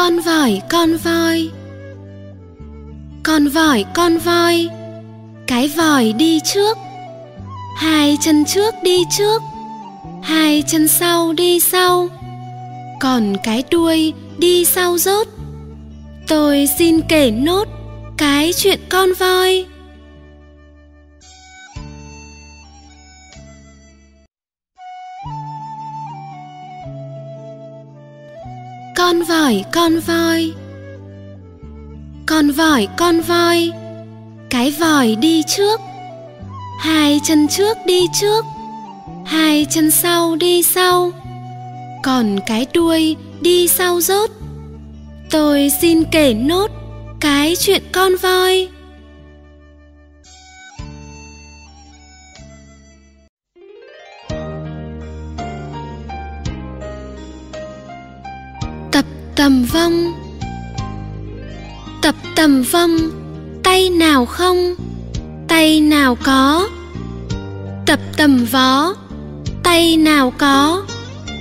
con vòi con voi. Con vòi con voi. Cái vòi đi trước. Hai chân trước đi trước. Hai chân sau đi sau. Còn cái đuôi đi sau rốt. Tôi xin kể nốt cái chuyện con voi. Con vòi con voi. Con vòi con voi. Cái vòi đi trước. Hai chân trước đi trước. Hai chân sau đi sau. Còn cái đuôi đi sau rốt. Tôi xin kể nốt cái chuyện con voi. Tầm vong. Tập tầm vong, tay nào không, tay nào có. Tập tầm vó tay nào có,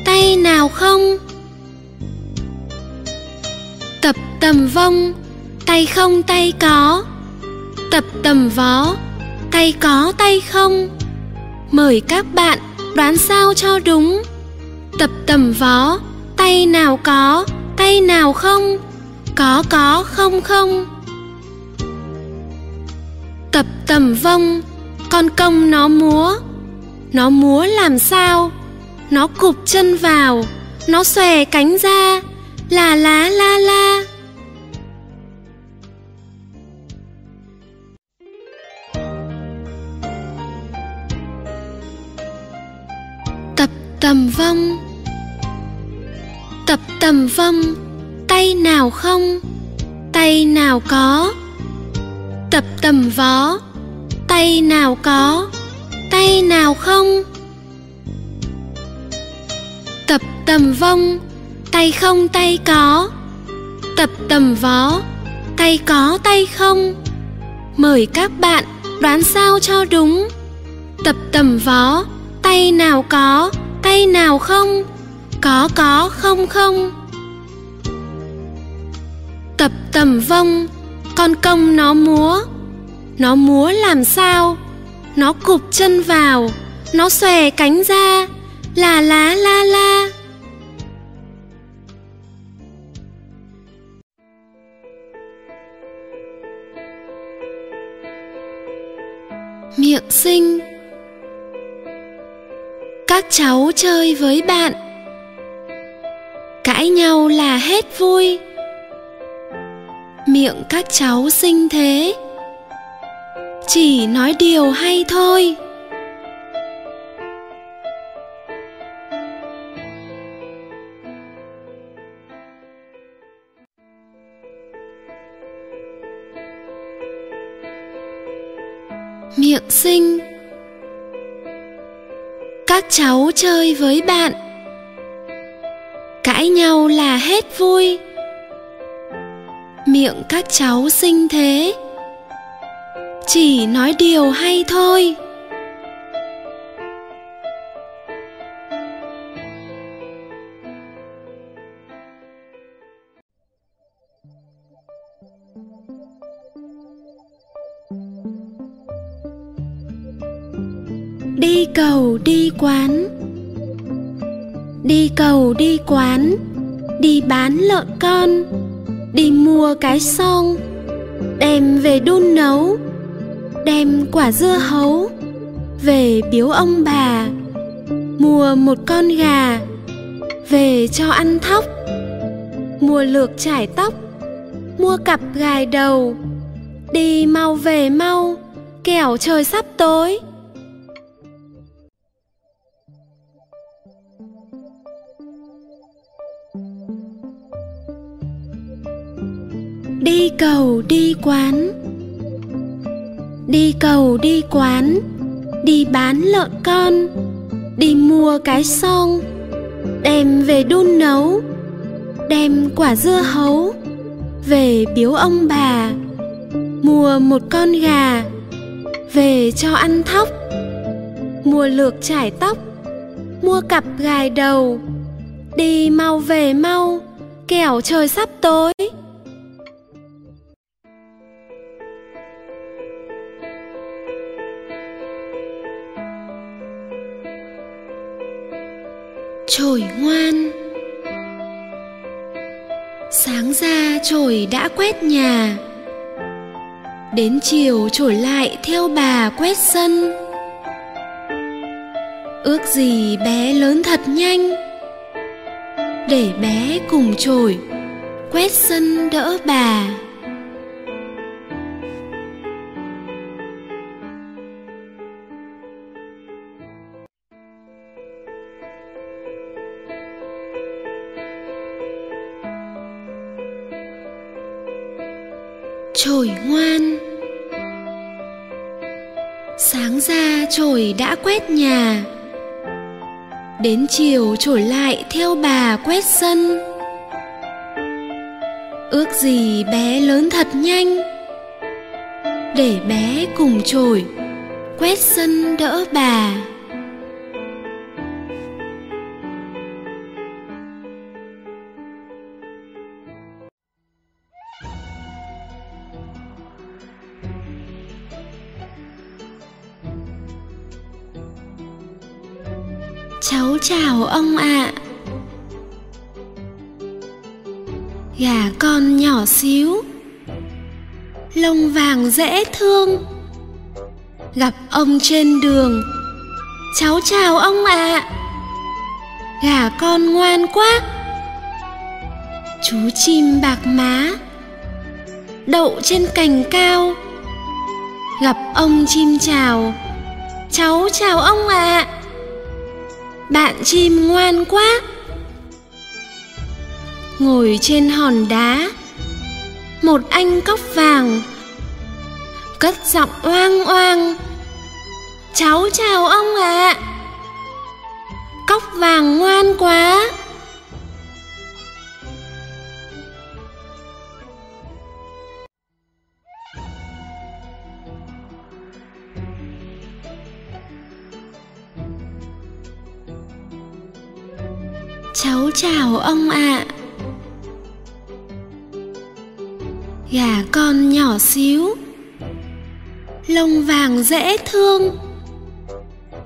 tay nào không. Tập tầm vong, tay không, tay có. Tập tầm vó tay có, tay không. Mời các bạn đoán sao cho đúng. Tập tầm vó tay nào có tay nào không? Có có, không không. Tập tầm vông con công nó múa. Nó múa làm sao? Nó cụp chân vào, nó xòe cánh ra. Là lá la la. Tập tầm vong tập tầm vong, tay nào không, tay nào có. Tập tầm vó, tay nào có, tay nào không. Tập tầm vong, tay không, tay có. Tập tầm vó, tay có, tay không. Mời các bạn đoán sao cho đúng. Tập tầm vó, tay nào có, tay nào không có có, không không. Tập tầm vông con công nó múa. Nó múa làm sao? Nó cụp chân vào, nó xòe cánh ra. Là lá la la. Miệng xinh. Các cháu chơi với bạn nhau là hết vui. Miệng các cháu xinh thế. Chỉ nói điều hay thôi. Miệng xinh. Các cháu chơi với bạn cãi nhau là hết vui. Miệng các cháu xinh thế. Chỉ nói điều hay thôi. Đi cầu, đi quán đi cầu, đi quán, đi bán lợn con, đi mua cái xong đem về đun nấu, đem quả dưa hấu về biếu ông bà, mua một con gà về cho ăn thóc, mua lược trải tóc, mua cặp gài đầu, đi mau về mau, kẻo trời sắp tối. Đi cầu đi quán. Đi cầu đi quán. Đi bán lợn con. Đi mua cái son, đem về đun nấu. Đem quả dưa hấu. Về biếu ông bà. Mua một con gà. Về cho ăn thóc. Mua lược trải tóc. Mua cặp gài đầu. Đi mau về mau. Kẻo trời sắp tối. Trồi ngoan. Sáng ra trồi đã quét nhà. Đến chiều trồi lại theo bà quét sân. Ước gì bé lớn thật nhanh. Để bé cùng trồi quét sân đỡ bà. Trồi ngoan. Sáng ra trồi đã quét nhà. Đến chiều trổi lại theo bà quét sân. Ước gì bé lớn thật nhanh. Để bé cùng trổi quét sân đỡ bà. Chào ông ạ. À. gà con nhỏ xíu. Lông vàng dễ thương. Gặp ông trên đường. Cháu chào ông ạ. À. gà con ngoan quá. Chú chim bạc má. Đậu trên cành cao. Gặp ông chim chào. Cháu chào ông ạ. à bạn chim ngoan quá ngồi trên hòn đá, một anh cóc vàng, cất giọng oang oang, cháu chào ông ạ à. cóc vàng ngoan quá cháu chào ông ạ. À. gà con nhỏ xíu. Lông vàng dễ thương.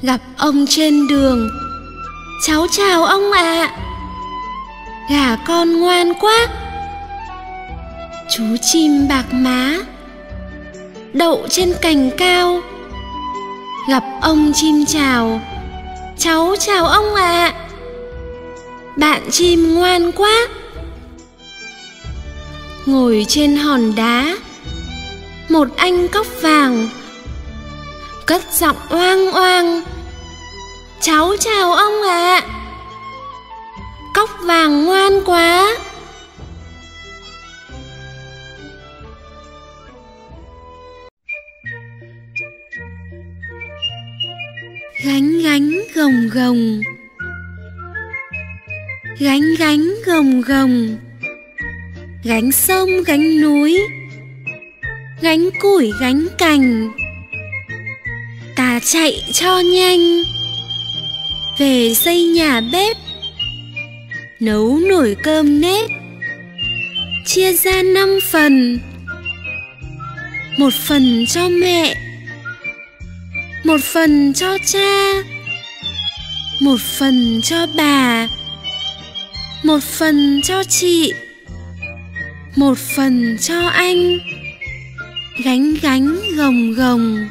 Gặp ông trên đường. Cháu chào ông ạ. À. gà con ngoan quá. Chú chim bạc má. Đậu trên cành cao. Gặp ông chim chào. Cháu chào ông ạ. à bạn chim ngoan quá ngồi trên hòn đá, một anh cóc vàng, cất giọng oang oang, cháu chào ông ạ à. cóc vàng ngoan quá gánh gánh gồng gồng gánh gánh gồng gồng. Gánh sông, gánh núi. Gánh củi, gánh cành. Ta chạy cho nhanh. Về xây nhà bếp. Nấu nồi cơm nếp. Chia ra năm phần. Một phần cho mẹ. Một phần cho cha. Một phần cho bà một phần cho chị, một phần cho anh. Gánh gánh, gồng gồng.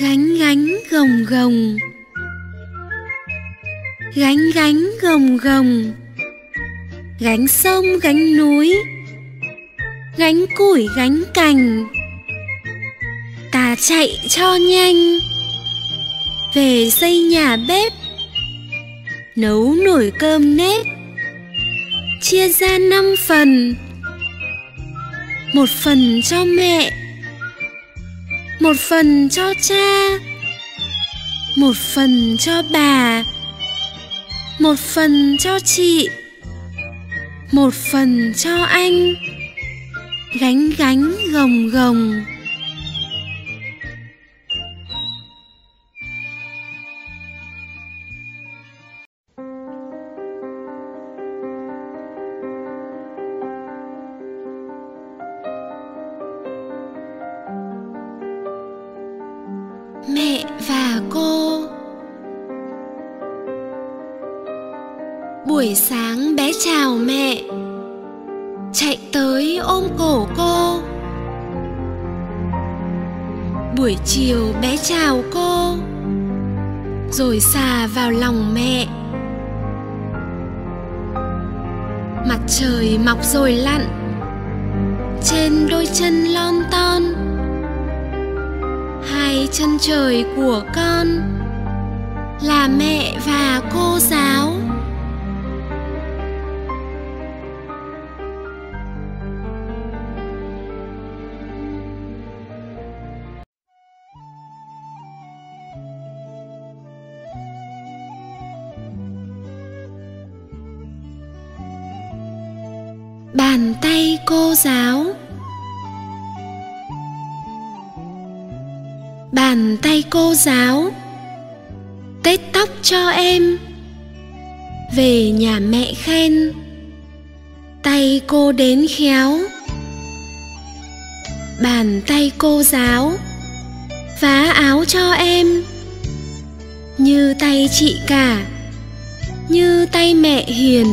Gánh gánh, gồng gồng. Gánh gánh, gồng gồng. Gánh sông, gánh núi gánh củi, gánh cành. Ta chạy cho nhanh. Về xây nhà bếp. Nấu nồi cơm nếp. Chia ra năm phần. Một phần cho mẹ. Một phần cho cha. Một phần cho bà. Một phần cho chị. Một phần cho anh gánh gánh gồng gồng. Mẹ và cô. Buổi sáng bé chào mẹ cổ cô. Buổi chiều bé chào cô. Rồi xà vào lòng mẹ. Mặt trời mọc rồi lặn. Trên đôi chân lon ton. Hai chân trời của con là mẹ và cô giáo. Giáo. Bàn tay cô giáo, tết tóc cho em. Về nhà mẹ khen, tay cô đến khéo. Bàn tay cô giáo, vá áo cho em. Như tay chị cả, như tay mẹ hiền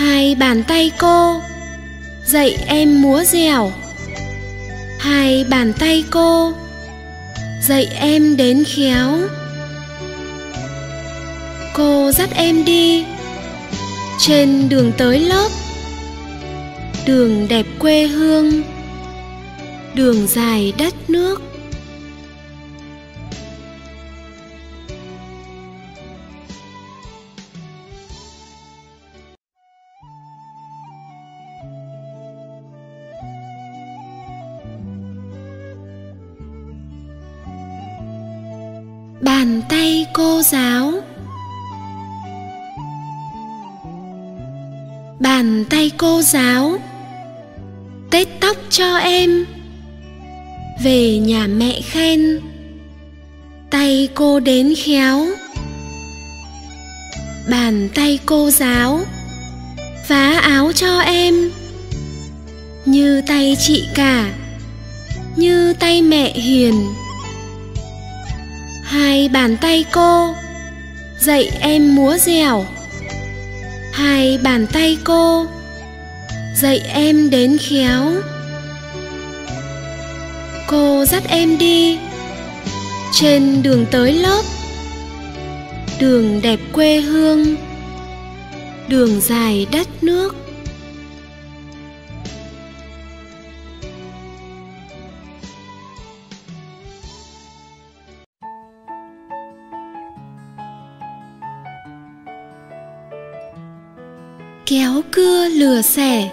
hai bàn tay cô. Dạy em múa dẻo. Hai bàn tay cô. Dạy em đến khéo. Cô dắt em đi. Trên đường tới lớp. Đường đẹp quê hương. Đường dài đất nước. Tay cô giáo. Tết tóc cho em. Về nhà mẹ khen. Tay cô đến khéo. Bàn tay cô giáo. Vá áo cho em. Như tay chị cả. Như tay mẹ hiền. Hai bàn tay cô. Dạy em múa dẻo. Hai bàn tay cô dạy em đến khéo. Cô dắt em đi. Trên đường tới lớp. Đường đẹp quê hương. Đường dài đất nước. Kéo cưa lừa xẻ.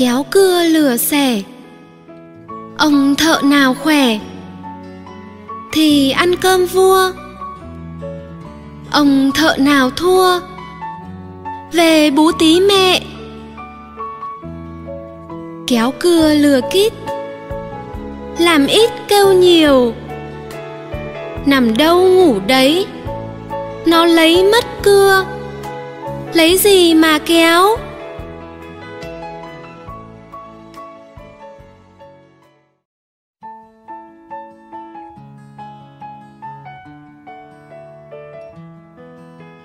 Kéo cưa lửa xẻ. Ông thợ nào khỏe? Thì ăn cơm vua. Ông thợ nào thua? Về bú tí mẹ. Kéo cưa lừa kít. Làm ít kêu nhiều. Nằm đâu ngủ đấy? Nó lấy mất cưa. Lấy gì mà kéo?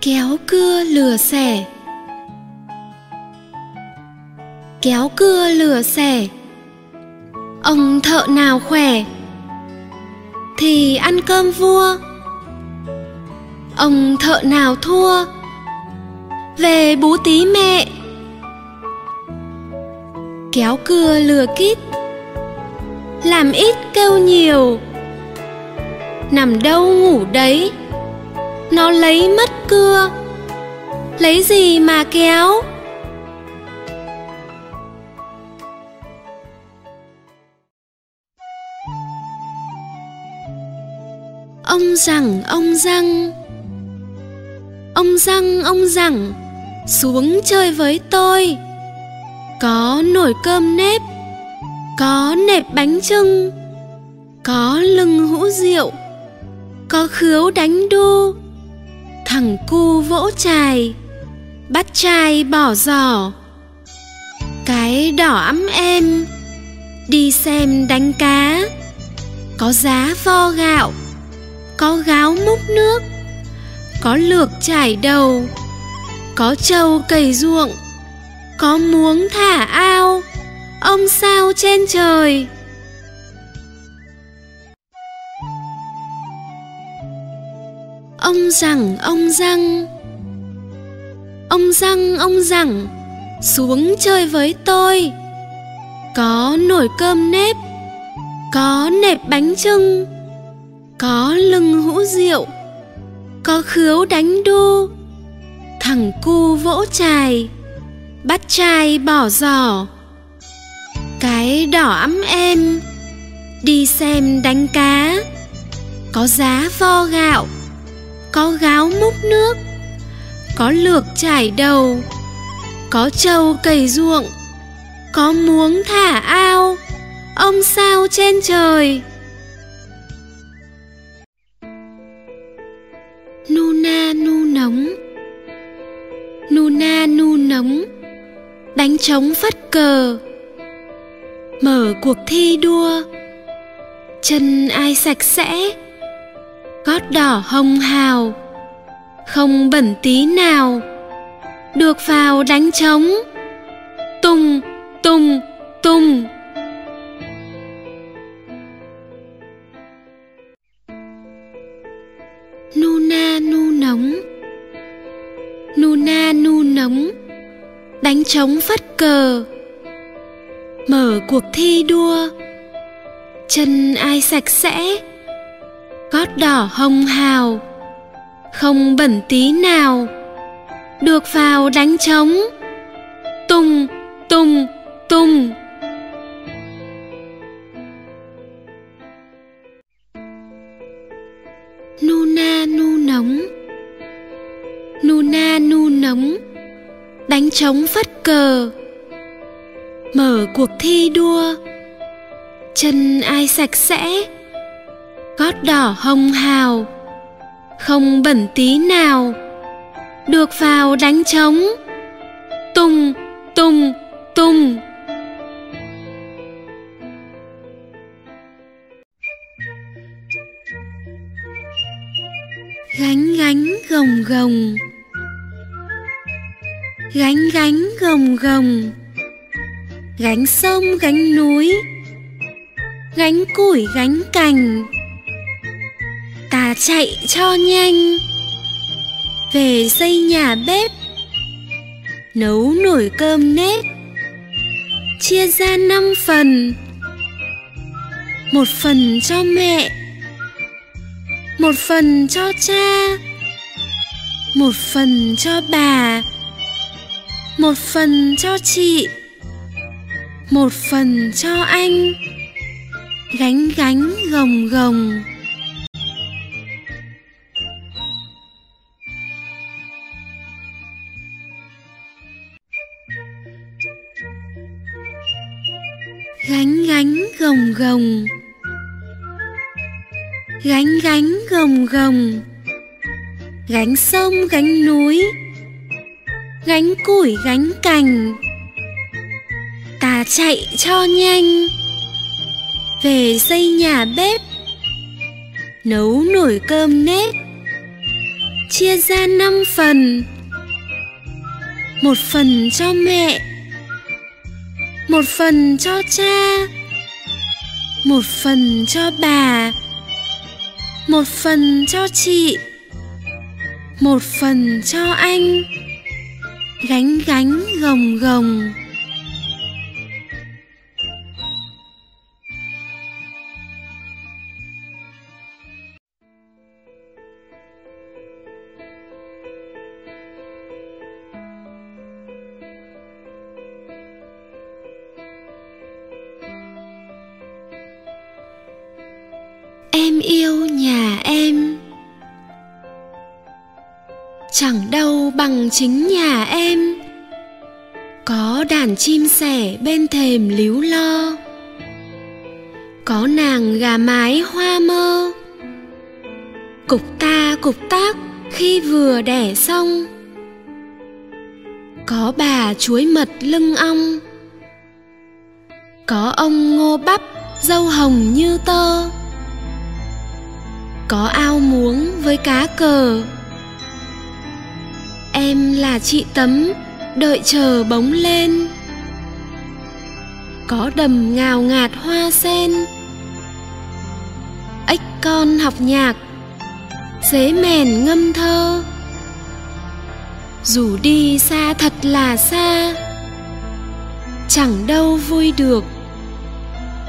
Kéo cưa lừa xẻ. Kéo cưa lừa xẻ. Ông thợ nào khỏe? Thì ăn cơm vua. Ông thợ nào thua? Về bú tí mẹ. Kéo cưa lừa kít. Làm ít kêu nhiều. Nằm đâu ngủ đấy? Nó lấy mất cưa. Lấy gì mà kéo? Ông rằng, ông răng ông răng ông rằng, xuống chơi với tôi. Có nồi cơm nếp, có nệp bánh trưng có lưng hũ rượu, có khứu đánh đu thằng cu vỗ chài bắt chai bỏ giỏ cái đỏ ấm em đi xem đánh cá. Có giá vo gạo, có gáo múc nước, có lược trải đầu, có trâu cày ruộng, có muống thả ao. Ông sao trên trời? Ông rằng, ông răng ông răng ông rằng, xuống chơi với tôi. Có nồi cơm nếp, có nệp bánh trưng, có lưng hũ rượu, có khứu đánh đu, thằng cu vỗ chài, bắt chai bỏ giỏ cái đỏ ấm em đi xem đánh cá, có giá vo gạo có gáo múc nước, có lược trải đầu, có trâu cày ruộng, có muống thả ao, ông sao trên trời. Nu na nu nóng, nu na nu nóng, đánh trống phất cờ, mở cuộc thi đua, chân ai sạch sẽ gót đỏ hồng hào. Không bẩn tí nào, được vào đánh trống. Tung tung tung nu na nu nóng. Nu na nu nóng. Đánh trống phất cờ. Mở cuộc thi đua. Chân ai sạch sẽ gót đỏ hồng hào, không bẩn tí nào, được vào đánh trống. Tung tung tung nu na nu nóng, nu na nu nóng, đánh trống phất cờ. Mở cuộc thi đua, chân ai sạch sẽ gót đỏ hồng hào, không bẩn tí nào, được vào đánh trống. Tung tung tung gánh gánh gồng gồng, gánh gánh gồng gồng. Gánh sông, gánh núi, gánh củi, gánh cành chạy cho nhanh. Về xây nhà bếp, nấu nồi cơm nếp, chia ra năm phần. Một phần cho mẹ, một phần cho cha, một phần cho bà, một phần cho chị, một phần cho anh. Gánh gánh gồng gồng. Gồng. Gánh gánh gồng gồng. Gánh sông, gánh núi. Gánh củi, gánh cành. Ta chạy cho nhanh. Về xây nhà bếp. Nấu nồi cơm nếp. Chia ra năm phần. Một phần cho mẹ. Một phần cho cha một phần cho bà. Một phần cho chị. Một phần cho anh. Gánh gánh gồng gồng. Chính nhà em. Có đàn chim sẻ bên thềm líu lo. Có nàng gà mái hoa mơ. Cục ta cục tác khi vừa đẻ xong. Có bà chuối mật lưng ong. Có ông ngô bắp dâu hồng như tơ. Có ao muống với cá cờ em là chị tấm, đợi chờ bóng lên. Có đầm ngào ngạt hoa sen. Ếch con học nhạc, dế mèn ngâm thơ. Dù đi xa thật là xa, chẳng đâu vui được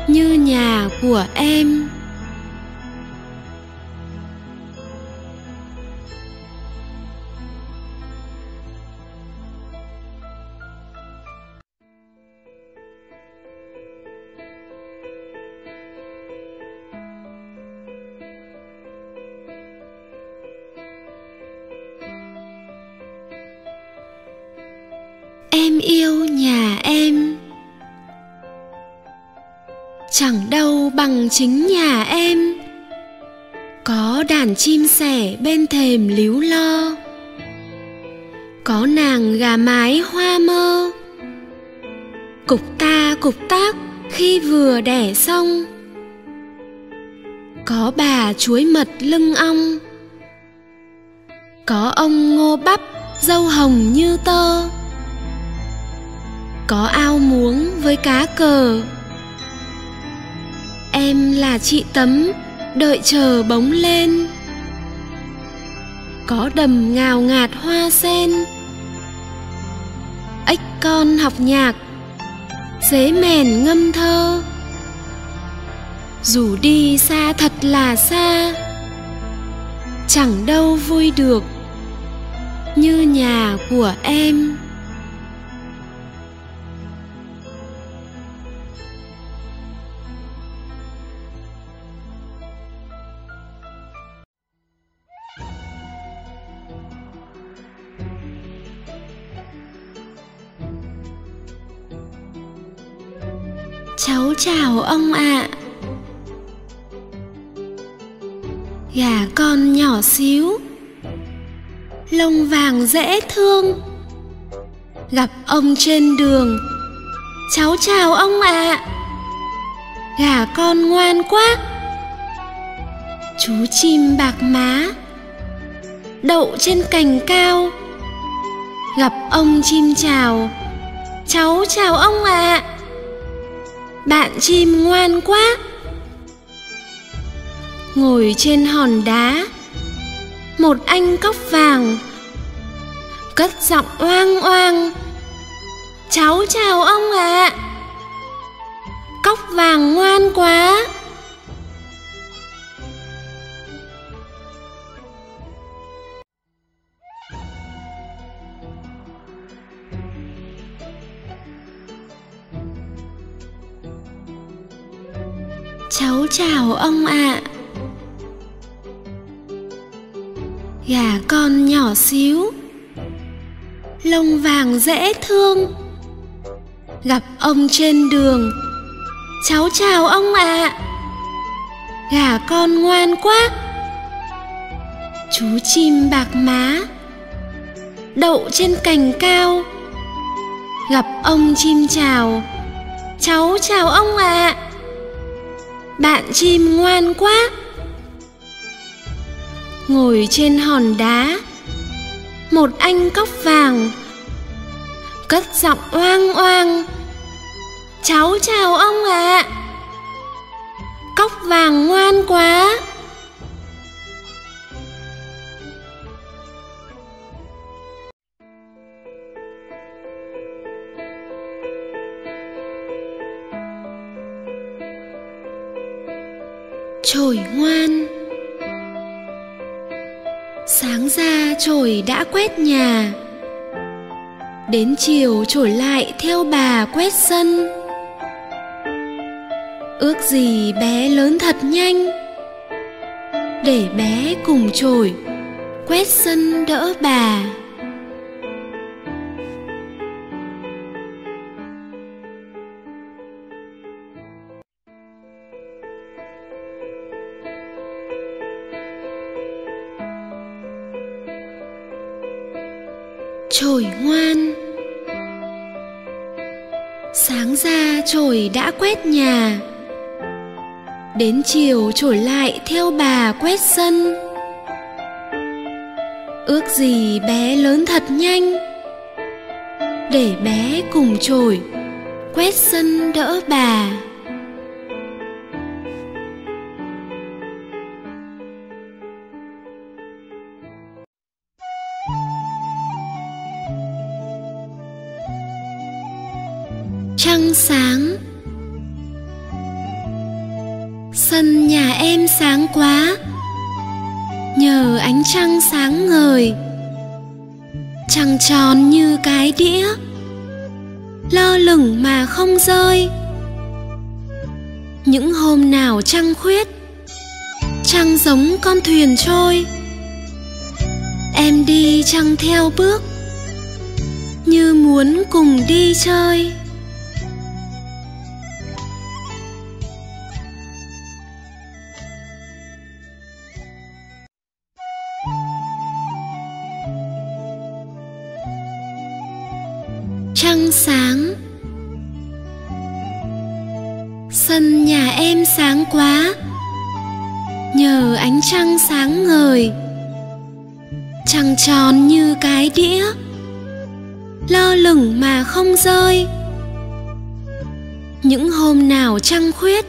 như nhà của em. Chính nhà em. Có đàn chim sẻ bên thềm líu lo. Có nàng gà mái hoa mơ. Cục ta cục tác khi vừa đẻ xong. Có bà chuối mật lưng ong. Có ông ngô bắp dâu hồng như tơ. Có ao muống với cá cờ em là chị tấm, đợi chờ bóng lên. Có đầm ngào ngạt hoa sen. Ếch con học nhạc, dế mèn ngâm thơ. Dù đi xa thật là xa, chẳng đâu vui được như nhà của em. Chào ông ạ. À. gà con nhỏ xíu. Lông vàng dễ thương. Gặp ông trên đường. Cháu chào ông ạ. À. gà con ngoan quá. Chú chim bạc má. Đậu trên cành cao. Gặp ông chim chào. Cháu chào ông ạ. à bạn chim ngoan quá ngồi trên hòn đá, một anh cóc vàng, cất giọng oang oang, cháu chào ông ạ à. cóc vàng ngoan quá cháu chào ông ạ. À. gà con nhỏ xíu. Lông vàng dễ thương. Gặp ông trên đường. Cháu chào ông ạ. À. gà con ngoan quá. Chú chim bạc má. Đậu trên cành cao. Gặp ông chim chào. Cháu chào ông ạ. à bạn chim ngoan quá ngồi trên hòn đá, một anh cóc vàng, cất giọng oang oang, cháu chào ông ạ à. cóc vàng ngoan quá trồi ngoan. Sáng ra trồi đã quét nhà. Đến chiều trổi lại theo bà quét sân. Ước gì bé lớn thật nhanh. Để bé cùng trổi quét sân đỡ bà. Trồi ngoan. Sáng ra trồi đã quét nhà. Đến chiều trổi lại theo bà quét sân. Ước gì bé lớn thật nhanh. Để bé cùng trổi quét sân đỡ bà. Sáng. Sân nhà em sáng quá. Nhờ ánh trăng sáng ngời. Trăng tròn như cái đĩa. Lơ lửng mà không rơi. Những hôm nào trăng khuyết, trăng giống con thuyền trôi. Em đi trăng theo bước, như muốn cùng đi chơi. Sáng quá. Nhờ ánh trăng sáng ngời, trăng tròn như cái đĩa lơ lửng mà không rơi. Những hôm nào trăng khuyết,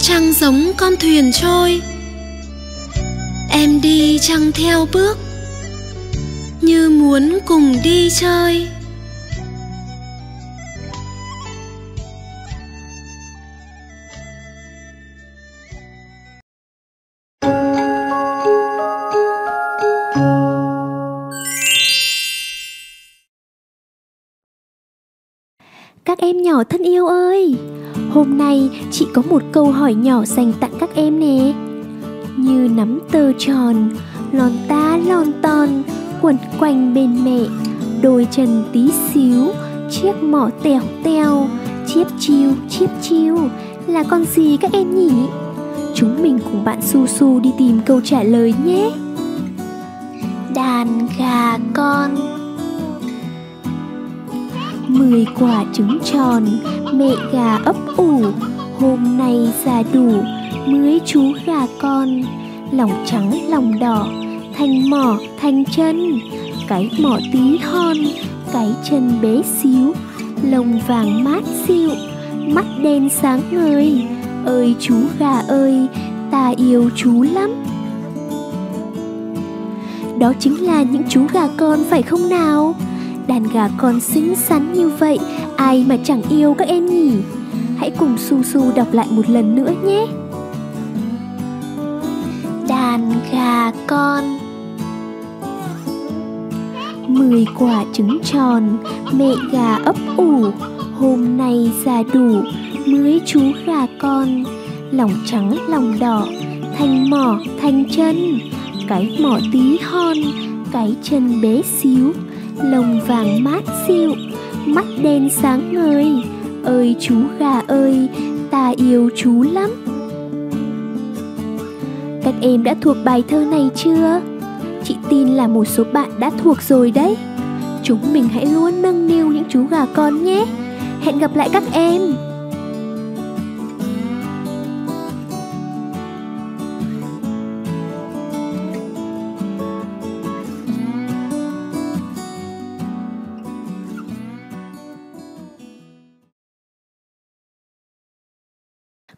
trăng giống con thuyền trôi. Em đi trăng theo bước, như muốn cùng đi chơi. Nhỏ thân yêu ơi, hôm nay chị có một câu hỏi nhỏ dành tặng các em nè. Như nắm tơ tròn, lon ta lon ton, quẩn quanh bên mẹ, đôi chân tí xíu, chiếc mỏ tèo teo, chiếp chiêu chiếp chiêu là con gì các em nhỉ? Chúng mình cùng bạn Su Su đi tìm câu trả lời nhé. Đàn gà con mười quả trứng tròn, mẹ gà ấp ủ. Hôm nay già đủ, mới chú gà con. Lòng trắng, lòng đỏ, thành mỏ, thành chân. Cái mỏ tí hon, cái chân bé xíu. Lông vàng mát xịu, mắt đen sáng ngời. Ơi chú gà ơi, ta yêu chú lắm. Đó chính là những chú gà con, phải không nào? Đàn gà con xinh xắn như vậy, ai mà chẳng yêu các em nhỉ? Hãy cùng su su đọc lại một lần nữa nhé. Đàn gà con. Mười quả trứng tròn, mẹ gà ấp ủ. Hôm nay già đủ, mới chú gà con. Lòng trắng, lòng đỏ thành mỏ thành chân. Cái mỏ tí hon, cái chân bé xíu lông vàng mát xịu, mắt đen sáng ngời. Ơi chú gà ơi, ta yêu chú lắm. Các em đã thuộc bài thơ này chưa? Chị tin là một số bạn đã thuộc rồi đấy. Chúng mình hãy luôn nâng niu những chú gà con nhé. Hẹn gặp lại các em.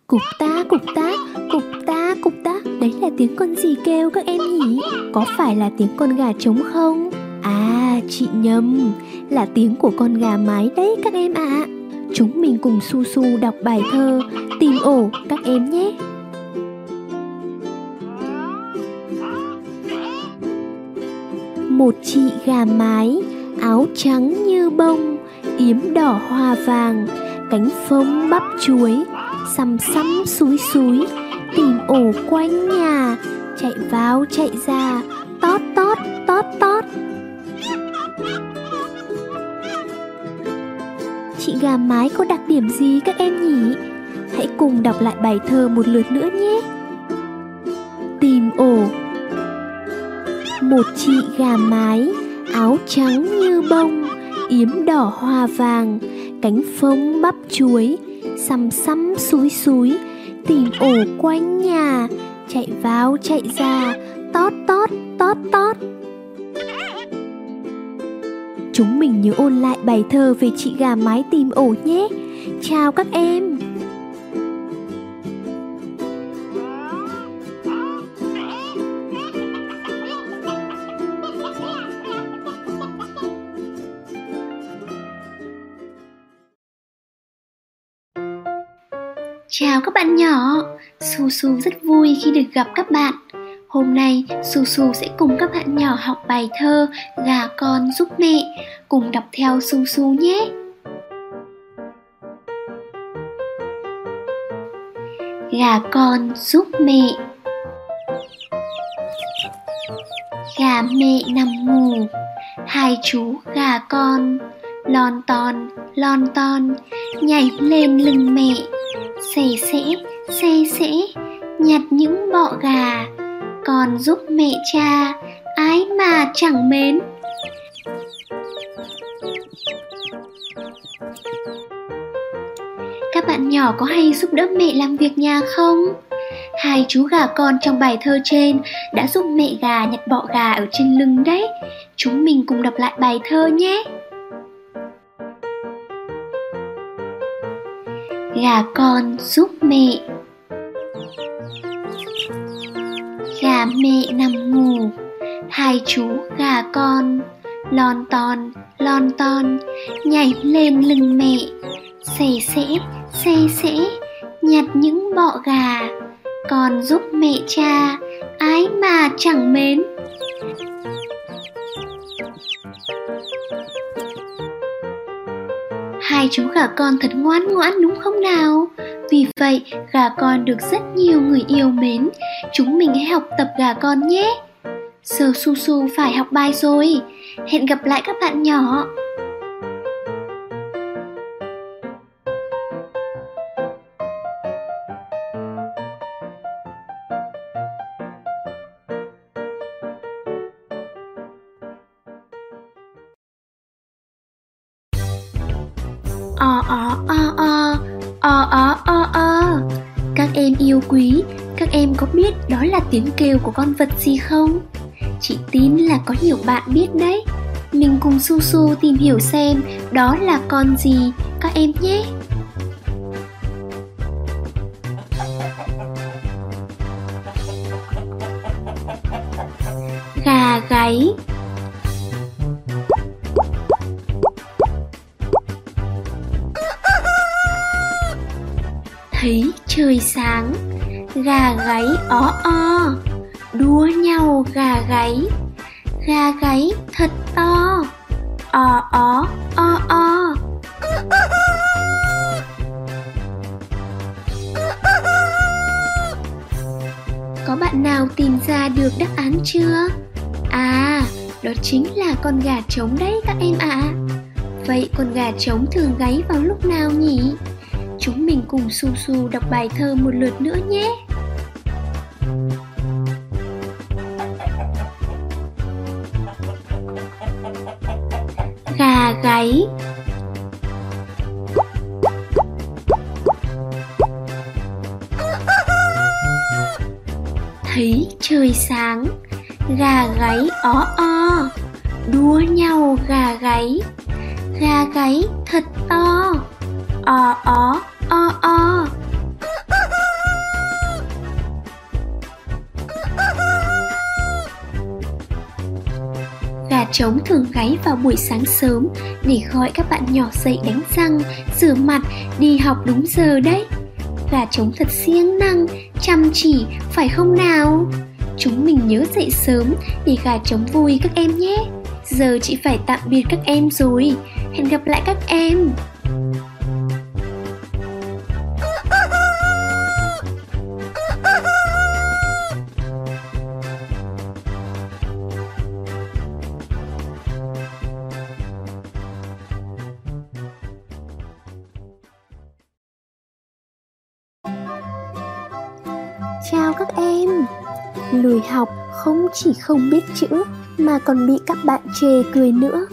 Cục ta, cục ta, cục ta, cục ta Đấy là tiếng con gì kêu các em nhỉ? Có phải là tiếng con gà trống không? À, chị nhầm Là tiếng của con gà mái đấy các em ạ à. Chúng mình cùng Su Su đọc bài thơ Tìm ổ các em nhé Một chị gà mái Áo trắng như bông Yếm đỏ hoa vàng Cánh phông bắp chuối xăm xăm suối suối tìm ổ quanh nhà, chạy vào, chạy ra, tót tót tót tót. Chị gà mái có đặc điểm gì các em nhỉ? Hãy cùng đọc lại bài thơ một lượt nữa nhé. Tìm ổ. Một chị gà mái, áo trắng như bông, yếm đỏ hoa vàng, cánh phông bắp chuối sắm sắm suối suối tìm ổ quanh nhà. Chạy vào, chạy ra, tót tót tót tót. Chúng mình nhớ ôn lại bài thơ về chị gà mái tìm ổ nhé. Chào các em. Chào các bạn nhỏ, Su Su rất vui khi được gặp các bạn. Hôm nay Su Su sẽ cùng các bạn nhỏ học bài thơ Gà con giúp mẹ, cùng đọc theo Su Su nhé. Gà con giúp mẹ. Gà mẹ nằm ngủ, hai chú gà con lon ton lon ton nhảy lên lưng mẹ xè xẽ xe xẽ nhặt những bọ gà, còn giúp mẹ cha, ái mà chẳng mến. Các bạn nhỏ có hay giúp đỡ mẹ làm việc nhà không? Hai chú gà con trong bài thơ trên đã giúp mẹ gà nhặt bọ gà ở trên lưng đấy. Chúng mình cùng đọc lại bài thơ nhé. Gà con giúp mẹ. Gà mẹ nằm ngủ. Hai chú gà con, lon ton lon ton, nhảy lên lưng mẹ. Xè xẽ xê xẽ, nhặt những bọ gà. Còn giúp mẹ cha, ái mà chẳng mến hai chú gà con thật ngoan ngoãn đúng không nào? Vì vậy gà con được rất nhiều người yêu mến. Chúng mình hãy học tập gà con nhé. Giờ su su phải học bài rồi. Hẹn gặp lại các bạn nhỏ. O o o o o o o o các em yêu quý, các em có biết đó là tiếng kêu của con vật gì không? Chị tin là có nhiều bạn biết đấy. Mình cùng su su tìm hiểu xem đó là con gì. Các em nhé. Trống thường gáy vào lúc nào nhỉ? Chúng mình cùng su su đọc bài thơ một lượt nữa nhé. Sáng sớm để gọi các bạn nhỏ dậy đánh răng, rửa mặt, đi học đúng giờ đấy. Gà trống thật siêng năng, chăm chỉ, phải không nào? Chúng mình nhớ dậy sớm để gà trống vui các em nhé. Giờ chị phải tạm biệt các em rồi. Hẹn gặp lại các em. Chỉ không biết chữ mà còn bị các bạn chê cười nữa.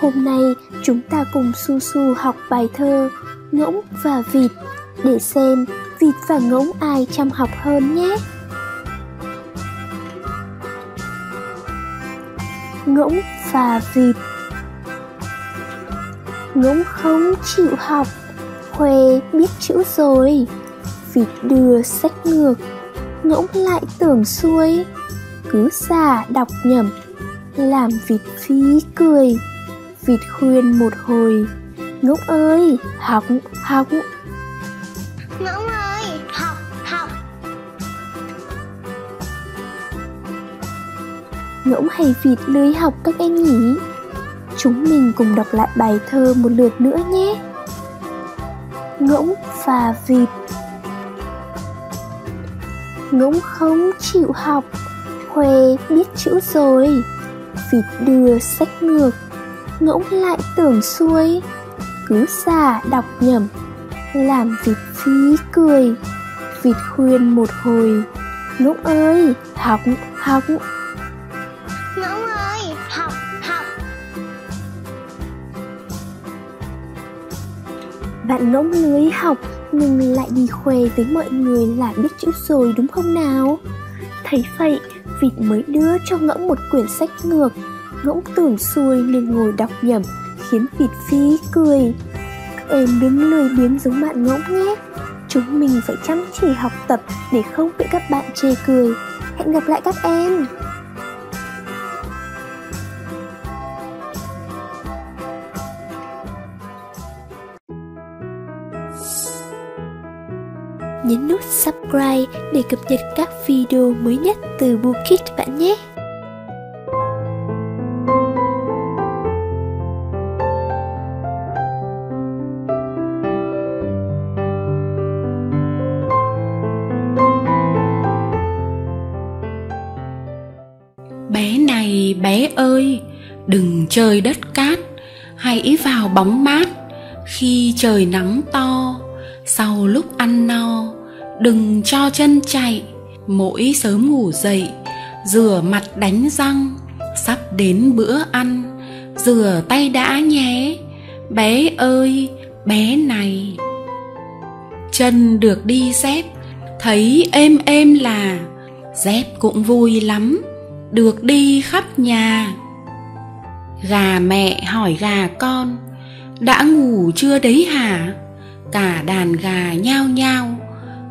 Hôm nay chúng ta cùng Su Su học bài thơ Ngỗng và vịt để xem vịt và ngỗng ai chăm học hơn nhé. Ngỗng và vịt. Ngỗng không chịu học, khoe biết chữ rồi. Vịt đưa sách ngược, ngỗng lại tưởng xuôi cứ xả đọc nhầm làm vịt phí cười vịt khuyên một hồi. Ngỗng ơi học học. Ngỗng ơi học học. Ngỗng hay vịt lười học các em nhỉ? Chúng mình cùng đọc lại bài thơ một lượt nữa nhé. Ngỗng và vịt. Ngỗng không chịu học khoe biết chữ rồi. Vịt đưa sách ngược ngỗng lại tưởng xuôi. Cứ xả đọc nhầm làm vịt phí cười. Vịt khuyên một hồi ngỗng ơi học học. Ngỗng ơi học học. Bạn ngỗng lưới học nhưng lại đi khoe với mọi người là biết chữ rồi đúng không nào? Thấy vậy vịt mới đưa cho ngỗng một quyển sách ngược. Ngỗng tưởng xuôi nên ngồi đọc nhầm khiến vịt phí cười. Các em đứng lười biếng giống bạn ngỗng nhé. Chúng mình phải chăm chỉ học tập để không bị các bạn chê cười. Hẹn gặp lại các em! Nhấn nút subscribe để cập nhật các video mới nhất từ Bookit bạn nhé. Bé này bé ơi, đừng chơi đất cát, hãy vào bóng mát khi trời nắng to sau lúc ăn no đừng cho chân chạy, mỗi sớm ngủ dậy, rửa mặt đánh răng, sắp đến bữa ăn, rửa tay đã nhé, bé ơi, bé này. Chân được đi dép thấy êm êm là, dép cũng vui lắm, được đi khắp nhà. Gà mẹ hỏi gà con, đã ngủ chưa đấy hả? Cả đàn gà nhao nhao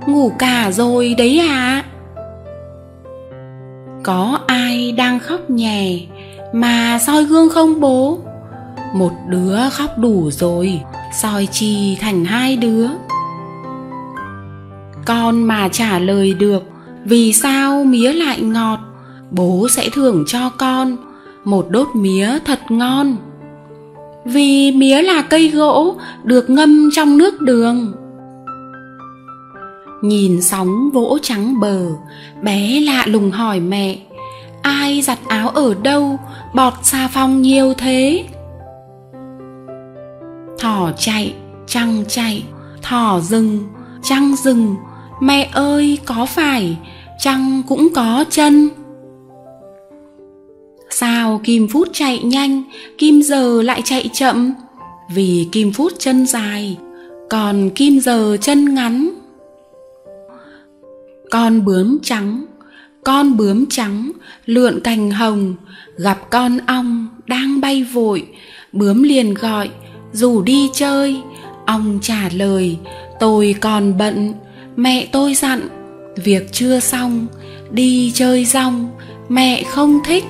ngủ cả rồi đấy à có ai đang khóc nhè mà soi gương không bố? Một đứa khóc đủ rồi, soi chi thành hai đứa. Con mà trả lời được, vì sao mía lại ngọt? Bố sẽ thưởng cho con một đốt mía thật ngon. Vì mía là cây gỗ được ngâm trong nước đường nhìn sóng vỗ trắng bờ, bé lạ lùng hỏi mẹ, ai giặt áo ở đâu? Bọt xà phòng nhiều thế. Thỏ chạy, trăng chạy, thỏ rừng, trăng rừng. Mẹ ơi, có phải trăng cũng có chân? Sao kim phút chạy nhanh, kim giờ lại chạy chậm? Vì kim phút chân dài, còn kim giờ chân ngắn con bướm trắng, con bướm trắng lượn cành hồng, gặp con ong đang bay vội. Bướm liền gọi, rủ đi chơi. Ong trả lời, tôi còn bận, mẹ tôi dặn. Việc chưa xong, đi chơi rong, mẹ không thích.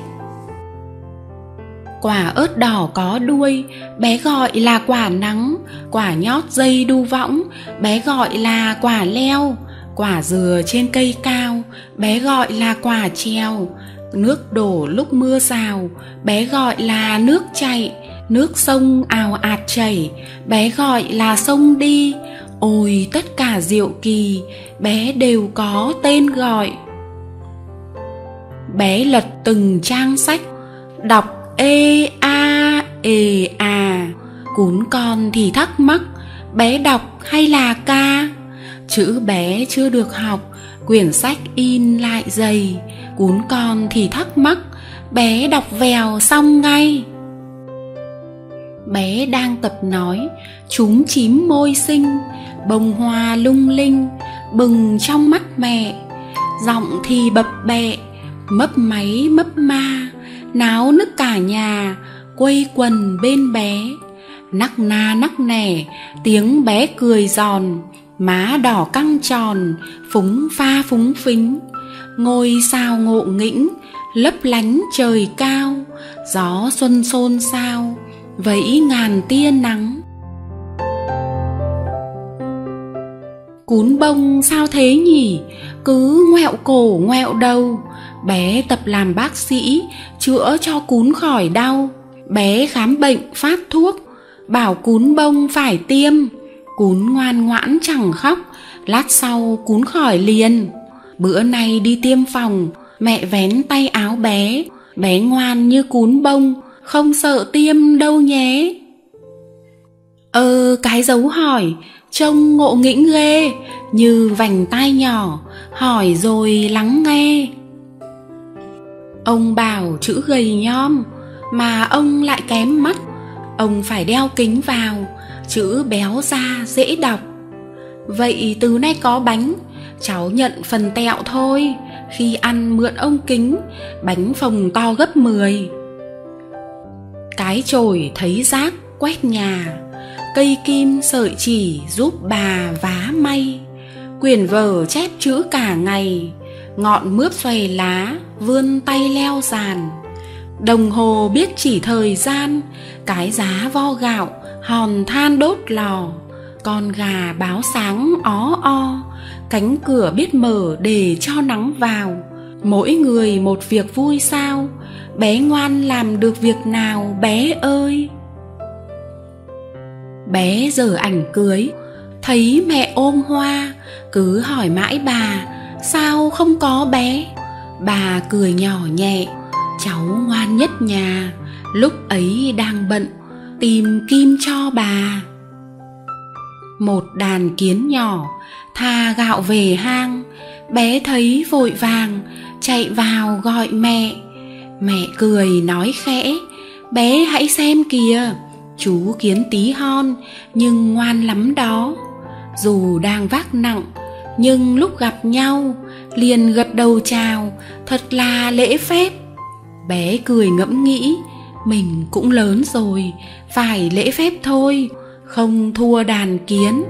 Quả ớt đỏ có đuôi, bé gọi là quả nắng, quả nhót dây đu võng, bé gọi là quả leo quả dừa trên cây cao, bé gọi là quả treo nước đổ lúc mưa rào bé gọi là nước chảy. Nước sông ào ạt chảy, bé gọi là sông đi. Ôi, tất cả diệu kỳ, bé đều có tên gọi. Bé lật từng trang sách, đọc ê a ê à. Cún con thì thắc mắc, bé đọc hay là ca? Chữ bé chưa được học, quyển sách in lại dày cún con thì thắc mắc, bé đọc vèo xong ngay. Bé đang tập nói chúng chím môi xinh bông hoa lung linh, bừng trong mắt mẹ. Giọng thì bập bẹ, mấp máy mấp ma, náo nức cả nhà, quây quần bên bé. Nắc na nắc nẻ, tiếng bé cười giòn má đỏ căng tròn, phúng pha phúng phính. Ngôi sao ngộ nghĩnh, lấp lánh trời cao. Gió xuân xôn xao, vẫy ngàn tia nắng. Cún bông sao thế nhỉ? Cứ ngoẹo cổ ngoẹo đầu. Bé tập làm bác sĩ, chữa cho cún khỏi đau. Bé khám bệnh phát thuốc, bảo cún bông phải tiêm cún ngoan ngoãn chẳng khóc, lát sau cún khỏi liền. Bữa nay đi tiêm phòng, mẹ vén tay áo bé bé ngoan như cún bông, không sợ tiêm đâu nhé. Ơ cái dấu hỏi, trông ngộ nghĩnh ghê, như vành tai nhỏ, hỏi rồi lắng nghe. Ông bảo chữ gầy nhom, mà ông lại kém mắt. Ông phải đeo kính vào chữ béo ra dễ đọc. Vậy từ nay có bánh, cháu nhận phần tẹo thôi. Khi ăn mượn ông kính, bánh phồng to gấp 10 cái chổi thấy rác quét nhà, cây kim sợi chỉ giúp bà vá may. Quyển vở chép chữ cả ngày, ngọn mướp xoay lá vươn tay leo giàn đồng hồ biết chỉ thời gian, cái giá vo gạo hòn than đốt lò, con gà báo sáng ó o. Cánh cửa biết mở để cho nắng vào. Mỗi người một việc vui sao, bé ngoan làm được việc nào bé ơi. Bé giờ ảnh cưới, thấy mẹ ôm hoa, cứ hỏi mãi bà, sao không có bé? Bà cười nhỏ nhẹ, cháu ngoan nhất nhà, lúc ấy đang bận tìm kim cho bà. Một đàn kiến nhỏ tha gạo về hang, bé thấy vội vàng, chạy vào gọi mẹ. Mẹ cười nói khẽ, bé hãy xem kìa, chú kiến tí hon, nhưng ngoan lắm đó. Dù đang vác nặng, nhưng lúc gặp nhau, liền gật đầu chào, thật là lễ phép. Bé cười ngẫm nghĩ mình cũng lớn rồi phải lễ phép thôi không thua đàn kiến.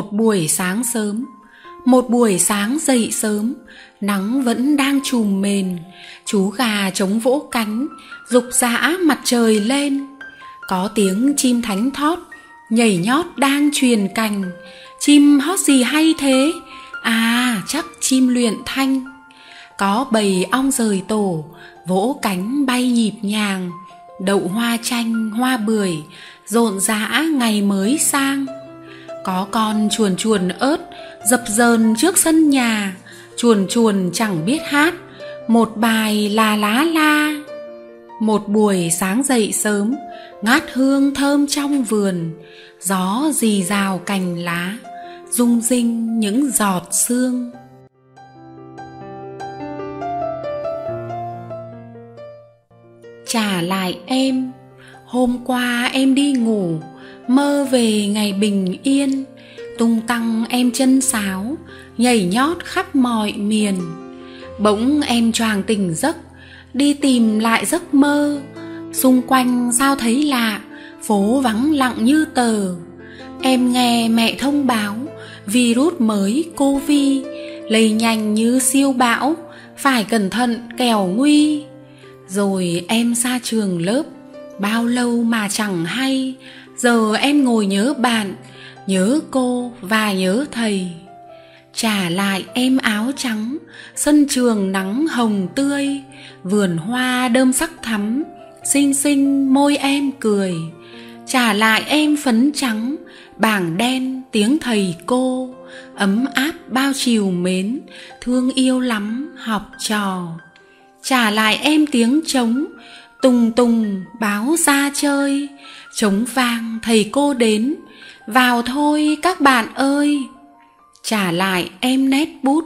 Một buổi sáng sớm, một buổi sáng dậy sớm, nắng vẫn đang trùm mền, chú gà chống vỗ cánh, rục rã mặt trời lên. Có tiếng chim thánh thót nhảy nhót đang truyền cành. Chim hót gì hay thế? À chắc chim luyện thanh. Có bầy ong rời tổ, vỗ cánh bay nhịp nhàng. Đậu hoa chanh, hoa bưởi rộn rã ngày mới sang có con chuồn chuồn ớt, dập dờn trước sân nhà, chuồn chuồn chẳng biết hát, một bài là lá la. Một buổi sáng dậy sớm, ngát hương thơm trong vườn, gió rì rào cành lá, rung rinh những giọt sương. Trả lại em, hôm qua em đi ngủ mơ về ngày bình yên, tung tăng em chân sáo, nhảy nhót khắp mọi miền. Bỗng em choàng tỉnh giấc, đi tìm lại giấc mơ. Xung quanh sao thấy lạ, phố vắng lặng như tờ. Em nghe mẹ thông báo, virus mới covid, lây nhanh như siêu bão, phải cẩn thận kẻo nguy. Rồi em xa trường lớp, bao lâu mà chẳng hay giờ em ngồi nhớ bạn, nhớ cô và nhớ thầy. Trả lại em áo trắng, sân trường nắng hồng tươi, vườn hoa đơm sắc thắm, xinh xinh môi em cười. Trả lại em phấn trắng, bảng đen tiếng thầy cô, ấm áp bao chiều mến, thương yêu lắm học trò. Trả lại em tiếng trống tùng tùng báo ra chơi, trống vang thầy cô đến. Vào thôi các bạn ơi. Trả lại em nét bút,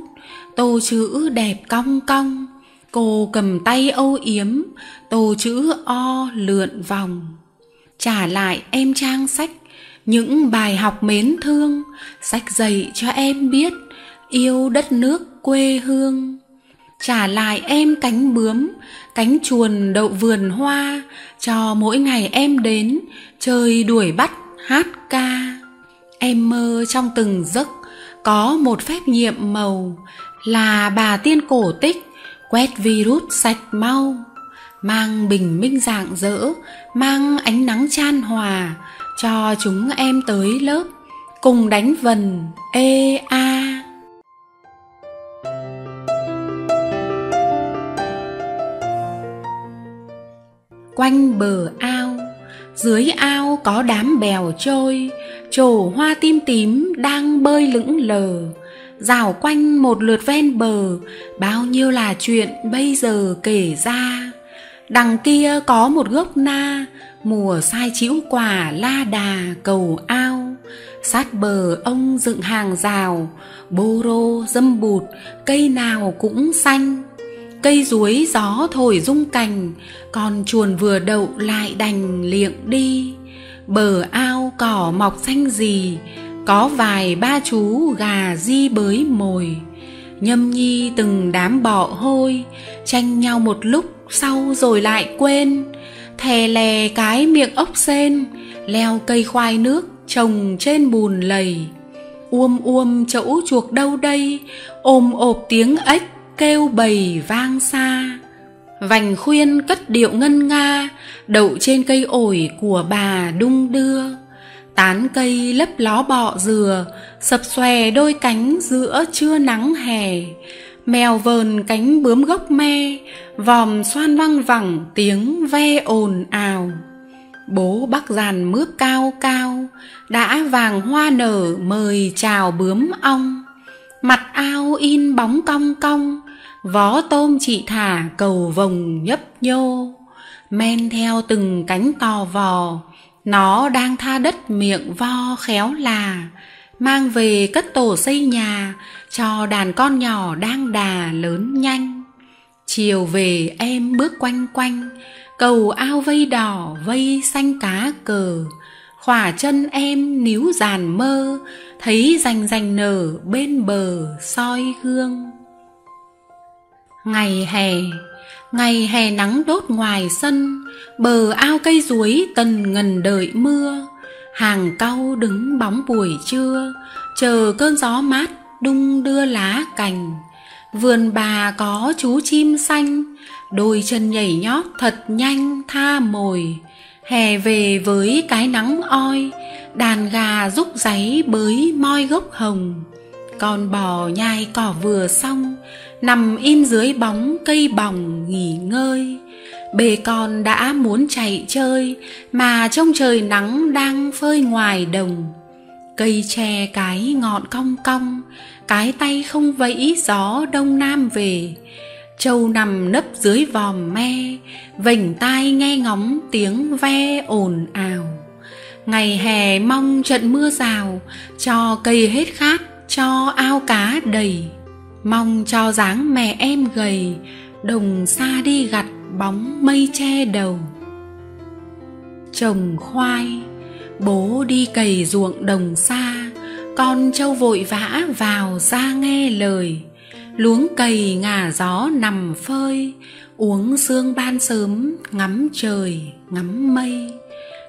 tô chữ đẹp cong cong. Cô cầm tay âu yếm, tô chữ o lượn vòng. Trả lại em trang sách, những bài học mến thương. Sách dạy cho em biết, yêu đất nước quê hương trả lại em cánh bướm, cánh chuồn đậu vườn hoa, cho mỗi ngày em đến, chơi đuổi bắt, hát ca. Em mơ trong từng giấc, có một phép nhiệm màu, là bà tiên cổ tích, quét virus sạch mau. Mang bình minh rạng rỡ, mang ánh nắng chan hòa, cho chúng em tới lớp, cùng đánh vần, ê a. quanh bờ ao. Dưới ao có đám bèo trôi, trổ hoa tim tím đang bơi lững lờ. Rảo quanh một lượt ven bờ, bao nhiêu là chuyện bây giờ kể ra. Đằng kia có một gốc na, mùa sai chĩu quả la đà cầu ao. Sát bờ ông dựng hàng rào, bô rô dâm bụt, cây nào cũng xanh cây ruối gió thổi rung cành, con chuồn vừa đậu lại đành liệng đi. Bờ ao cỏ mọc xanh gì có vài ba chú gà di bới mồi. Nhâm nhi từng đám bọ hôi, tranh nhau một lúc sau rồi lại quên. Thè lè cái miệng ốc sen, leo cây khoai nước trồng trên bùn lầy. Uôm uôm chẫu chuộc đâu đây, ôm ộp tiếng ếch kêu bầy vang xa. Vành khuyên cất điệu ngân nga, đậu trên cây ổi của bà đung đưa. Tán cây lấp ló bọ dừa, sập xòe đôi cánh giữa trưa nắng hè. Mèo vờn cánh bướm gốc me, vòm xoan văng vẳng tiếng ve ồn ào. Bố bắc giàn mướp cao cao, đã vàng hoa nở mời chào bướm ong. Mặt ao in bóng cong cong vó tôm chị thả cầu vồng nhấp nhô. Men theo từng cánh tò vò, nó đang tha đất miệng vo khéo là. Mang về cất tổ xây nhà, cho đàn con nhỏ đang đà lớn nhanh. Chiều về em bước quanh quanh, cầu ao vây đỏ, vây xanh cá cờ. Khỏa chân em níu giàn mơ, thấy rành rành nở bên bờ soi gương ngày hè ngày hè nắng đốt ngoài sân, bờ ao cây ruối tần ngần đợi mưa. Hàng cau đứng bóng buổi trưa, chờ cơn gió mát đung đưa lá cành. Vườn bà có chú chim xanh, đôi chân nhảy nhót thật nhanh tha mồi. Hè về với cái nắng oi, đàn gà rúc giấy bới moi gốc hồng. Con bò nhai cỏ vừa xong nằm im dưới bóng cây bòng nghỉ ngơi. Bề con đã muốn chạy chơi, mà trong trời nắng đang phơi ngoài đồng. Cây tre cái ngọn cong cong, cái tay không vẫy gió đông nam về. Trâu nằm nấp dưới vòm me, vểnh tai nghe ngóng tiếng ve ồn ào. Ngày hè mong trận mưa rào, cho cây hết khát, cho ao cá đầy mong cho dáng mẹ em gầy, đồng xa đi gặt bóng mây che đầu. Trồng khoai, bố đi cày ruộng đồng xa con trâu vội vã vào ra nghe lời. Luống cày ngả gió nằm phơi, uống sương ban sớm ngắm trời, ngắm mây.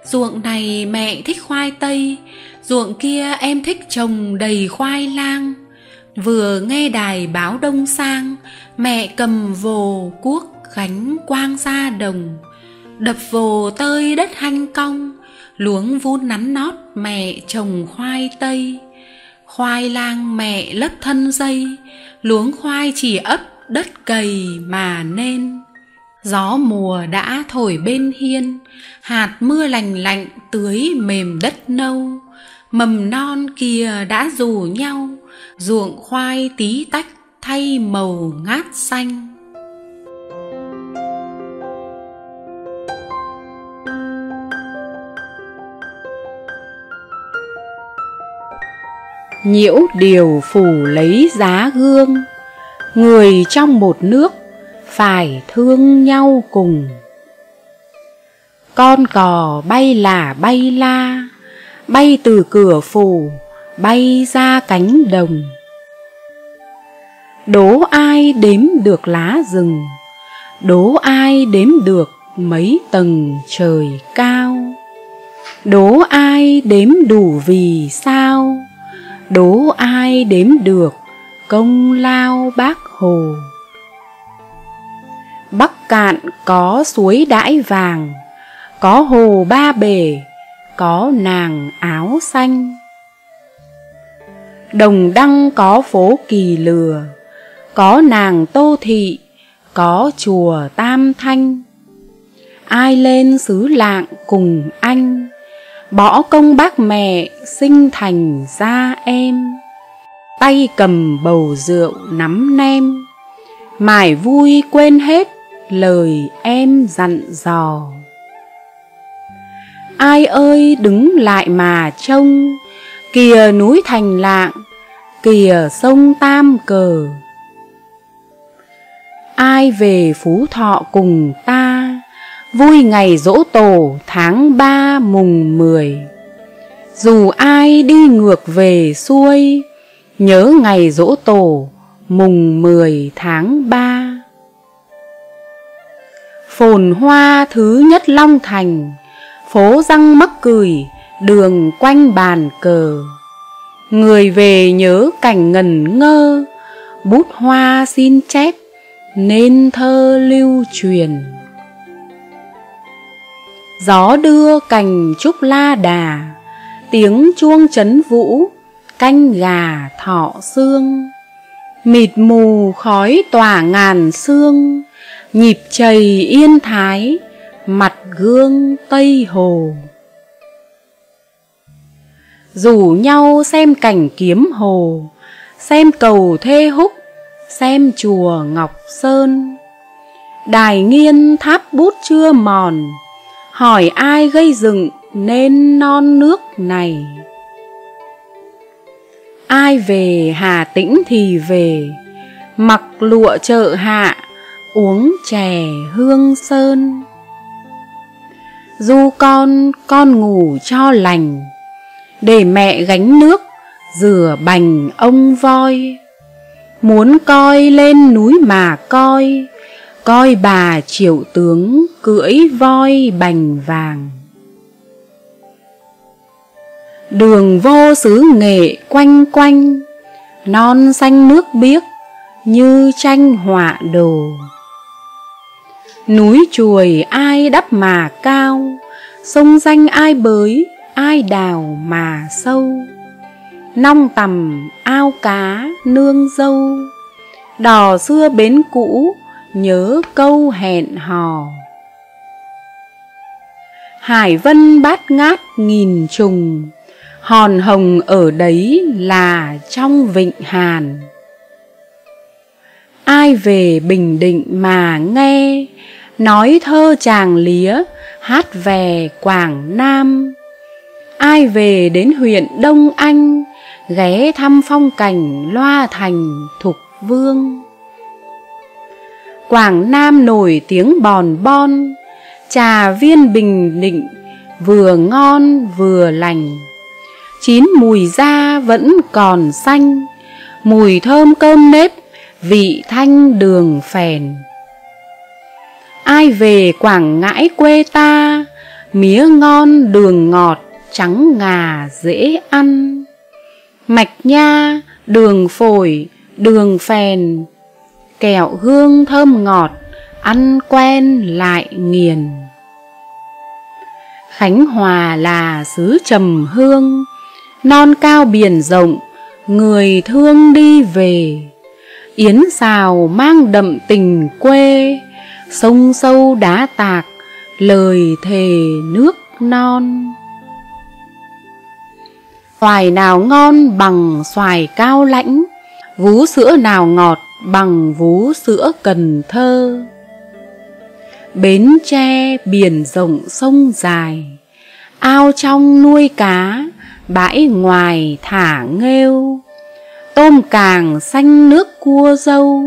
Ruộng này mẹ thích khoai tây, ruộng kia em thích trồng đầy khoai lang vừa nghe đài báo đông sang, mẹ cầm vồ cuốc gánh quang ra đồng. Đập vồ tơi đất hanh cong, luống vun nắn nót mẹ trồng khoai tây. Khoai lang mẹ lấp thân dây, luống khoai chỉ ấp đất cầy mà nên. Gió mùa đã thổi bên hiên, hạt mưa lành lạnh tưới mềm đất nâu. Mầm non kia đã rủ nhau ruộng khoai tí tách thay màu ngát xanh. Nhiễu điều phủ lấy giá gương, người trong một nước phải thương nhau cùng. Con cò bay là bay la, bay từ cửa phủ bay ra cánh đồng. Đố ai đếm được lá rừng? Đố ai đếm được mấy tầng trời cao? Đố ai đếm đủ vì sao? Đố ai đếm được công lao bác hồ? Bắc cạn có suối đãi vàng, có hồ ba bể, có nàng áo xanh đồng đăng có phố kỳ lừa, có nàng tô thị, có chùa tam thanh. Ai lên xứ lạng cùng anh, bỏ công bác mẹ sinh thành ra em. Tay cầm bầu rượu nắm nem, mải vui quên hết lời em dặn dò. Ai ơi đứng lại mà trông kìa núi thành lạng, kìa sông tam cờ. Ai về phú thọ cùng ta, vui ngày dỗ tổ tháng ba mùng mười. Dù ai đi ngược về xuôi, nhớ ngày dỗ tổ mùng mười tháng ba. Phồn hoa thứ nhất long thành, phố răng mắc cười đường quanh bàn cờ. Người về nhớ cảnh ngần ngơ, bút hoa xin chép nên thơ lưu truyền. Gió đưa cành trúc la đà, tiếng chuông chấn vũ, canh gà thọ xương. Mịt mù khói tỏa ngàn xương nhịp chầy yên thái, mặt gương tây hồ rủ nhau xem cảnh kiếm hồ, xem cầu thê húc xem chùa ngọc sơn. Đài nghiên tháp bút chưa mòn, hỏi ai gây dựng nên non nước này? Ai về hà tĩnh thì về, mặc lụa chợ hạ, uống chè hương sơn. Du con con ngủ cho lành để mẹ gánh nước, rửa bành ông voi. Muốn coi lên núi mà coi coi bà triệu tướng cưỡi voi bành vàng. Đường vô xứ nghệ quanh quanh, non xanh nước biếc như tranh họa đồ. Núi chuồi ai đắp mà cao, sông danh ai bới ai đào mà sâu? Nong tầm ao cá nương dâu. Đò xưa bến cũ nhớ câu hẹn hò. Hải vân bát ngát nghìn trùng, hòn hồng ở đấy là trong vịnh hàn. Ai về bình định mà nghe, nói thơ chàng lía hát về quảng nam ai về đến huyện đông anh, ghé thăm phong cảnh loa thành thục vương. Quảng nam nổi tiếng bòn bon, trà viên bình định vừa ngon vừa lành. Chín mùi da vẫn còn xanh, mùi thơm cơm nếp, vị thanh đường phèn. Ai về quảng ngãi quê ta, mía ngon đường ngọt trắng ngà dễ ăn. Mạch nha, đường phổi, đường phèn. Kẹo hương thơm ngọt, ăn quen lại nghiền. Khánh hòa là xứ trầm hương. Non cao biển rộng, người thương đi về. Yến xào mang đậm tình quê. Sông sâu đá tạc, lời thề nước non xoài nào ngon bằng xoài cao lãnh vú sữa nào ngọt bằng vú sữa Cần Thơ. Bến tre biển rộng sông dài, ao trong nuôi cá, bãi ngoài thả nghêu. Tôm càng xanh nước cua dâu,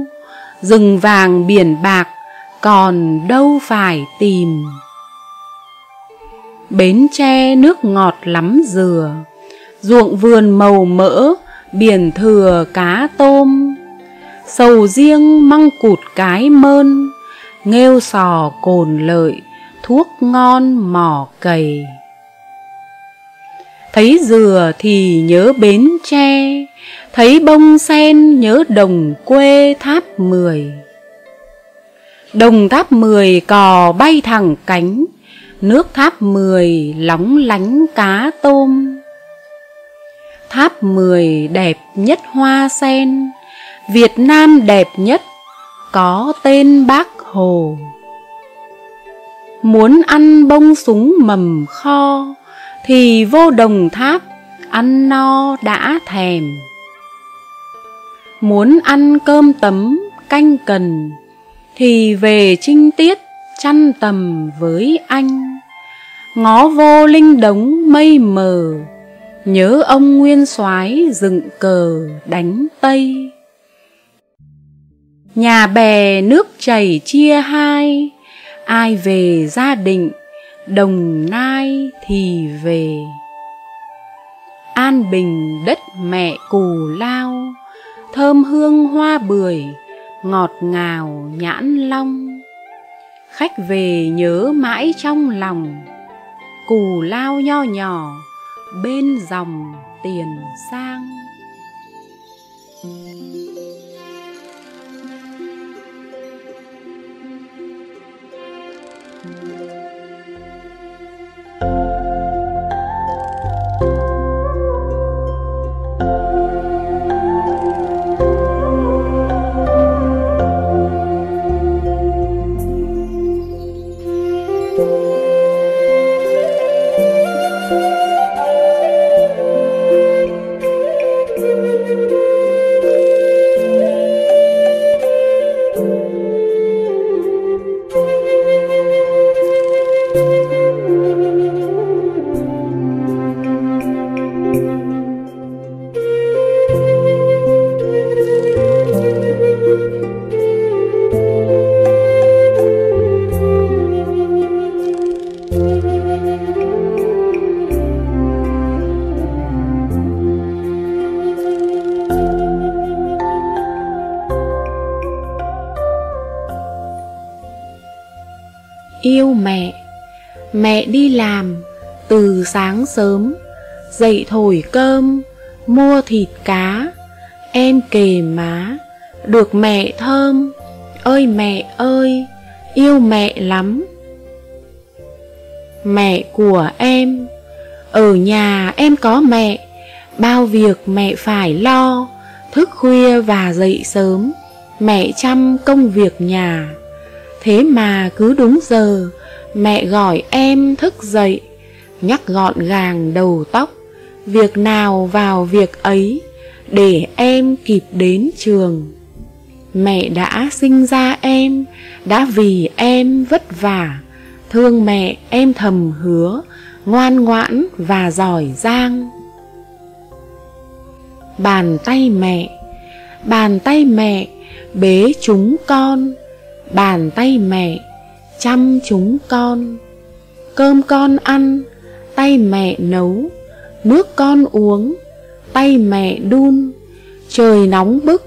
rừng vàng biển bạc còn đâu phải tìm. Bến tre nước ngọt lắm dừa, ruộng vườn màu mỡ, biển thừa cá tôm. Sầu riêng măng cụt cái mơn nghêu sò cồn lợi thuốc ngon mỏ cầy. Thấy dừa thì nhớ bến tre thấy bông sen nhớ đồng quê tháp mười. Đồng tháp mười cò bay thẳng cánh nước tháp mười lóng lánh cá tôm tháp mười đẹp nhất hoa sen, Việt Nam đẹp nhất có tên bác Hồ. Muốn ăn bông súng mầm kho, Thì vô đồng tháp ăn no đã thèm. Muốn ăn cơm tấm canh cần, Thì về trinh tiết chăn tầm với anh. Ngó vô linh đống mây mờ Nhớ ông nguyên soái dựng cờ đánh Tây. Nhà bè nước chảy chia hai, Ai về gia định, Đồng Nai thì về. An bình đất mẹ cù lao, Thơm hương hoa bưởi, Ngọt ngào nhãn long. Khách về nhớ mãi trong lòng, Cù lao nho nhỏ Bên dòng tiền sang. Mẹ đi làm từ sáng sớm Dậy thổi cơm, mua thịt cá Em kề má, được mẹ thơm. Ơi mẹ ơi, yêu mẹ lắm. Mẹ của em Ở nhà em có mẹ Bao việc mẹ phải lo Thức khuya và dậy sớm. Mẹ chăm công việc nhà Thế mà cứ đúng giờ Mẹ gọi em thức dậy, Nhắc gọn gàng đầu tóc, Việc nào vào việc ấy, Để em kịp đến trường. Mẹ đã sinh ra em, Đã vì em vất vả. Thương mẹ em thầm hứa, Ngoan ngoãn và giỏi giang. Bàn tay mẹ, Bàn tay mẹ, bế chúng con. Bàn tay mẹ chăm chúng con. Cơm con ăn, Tay mẹ nấu, Nước con uống, Tay mẹ đun. Trời nóng bức,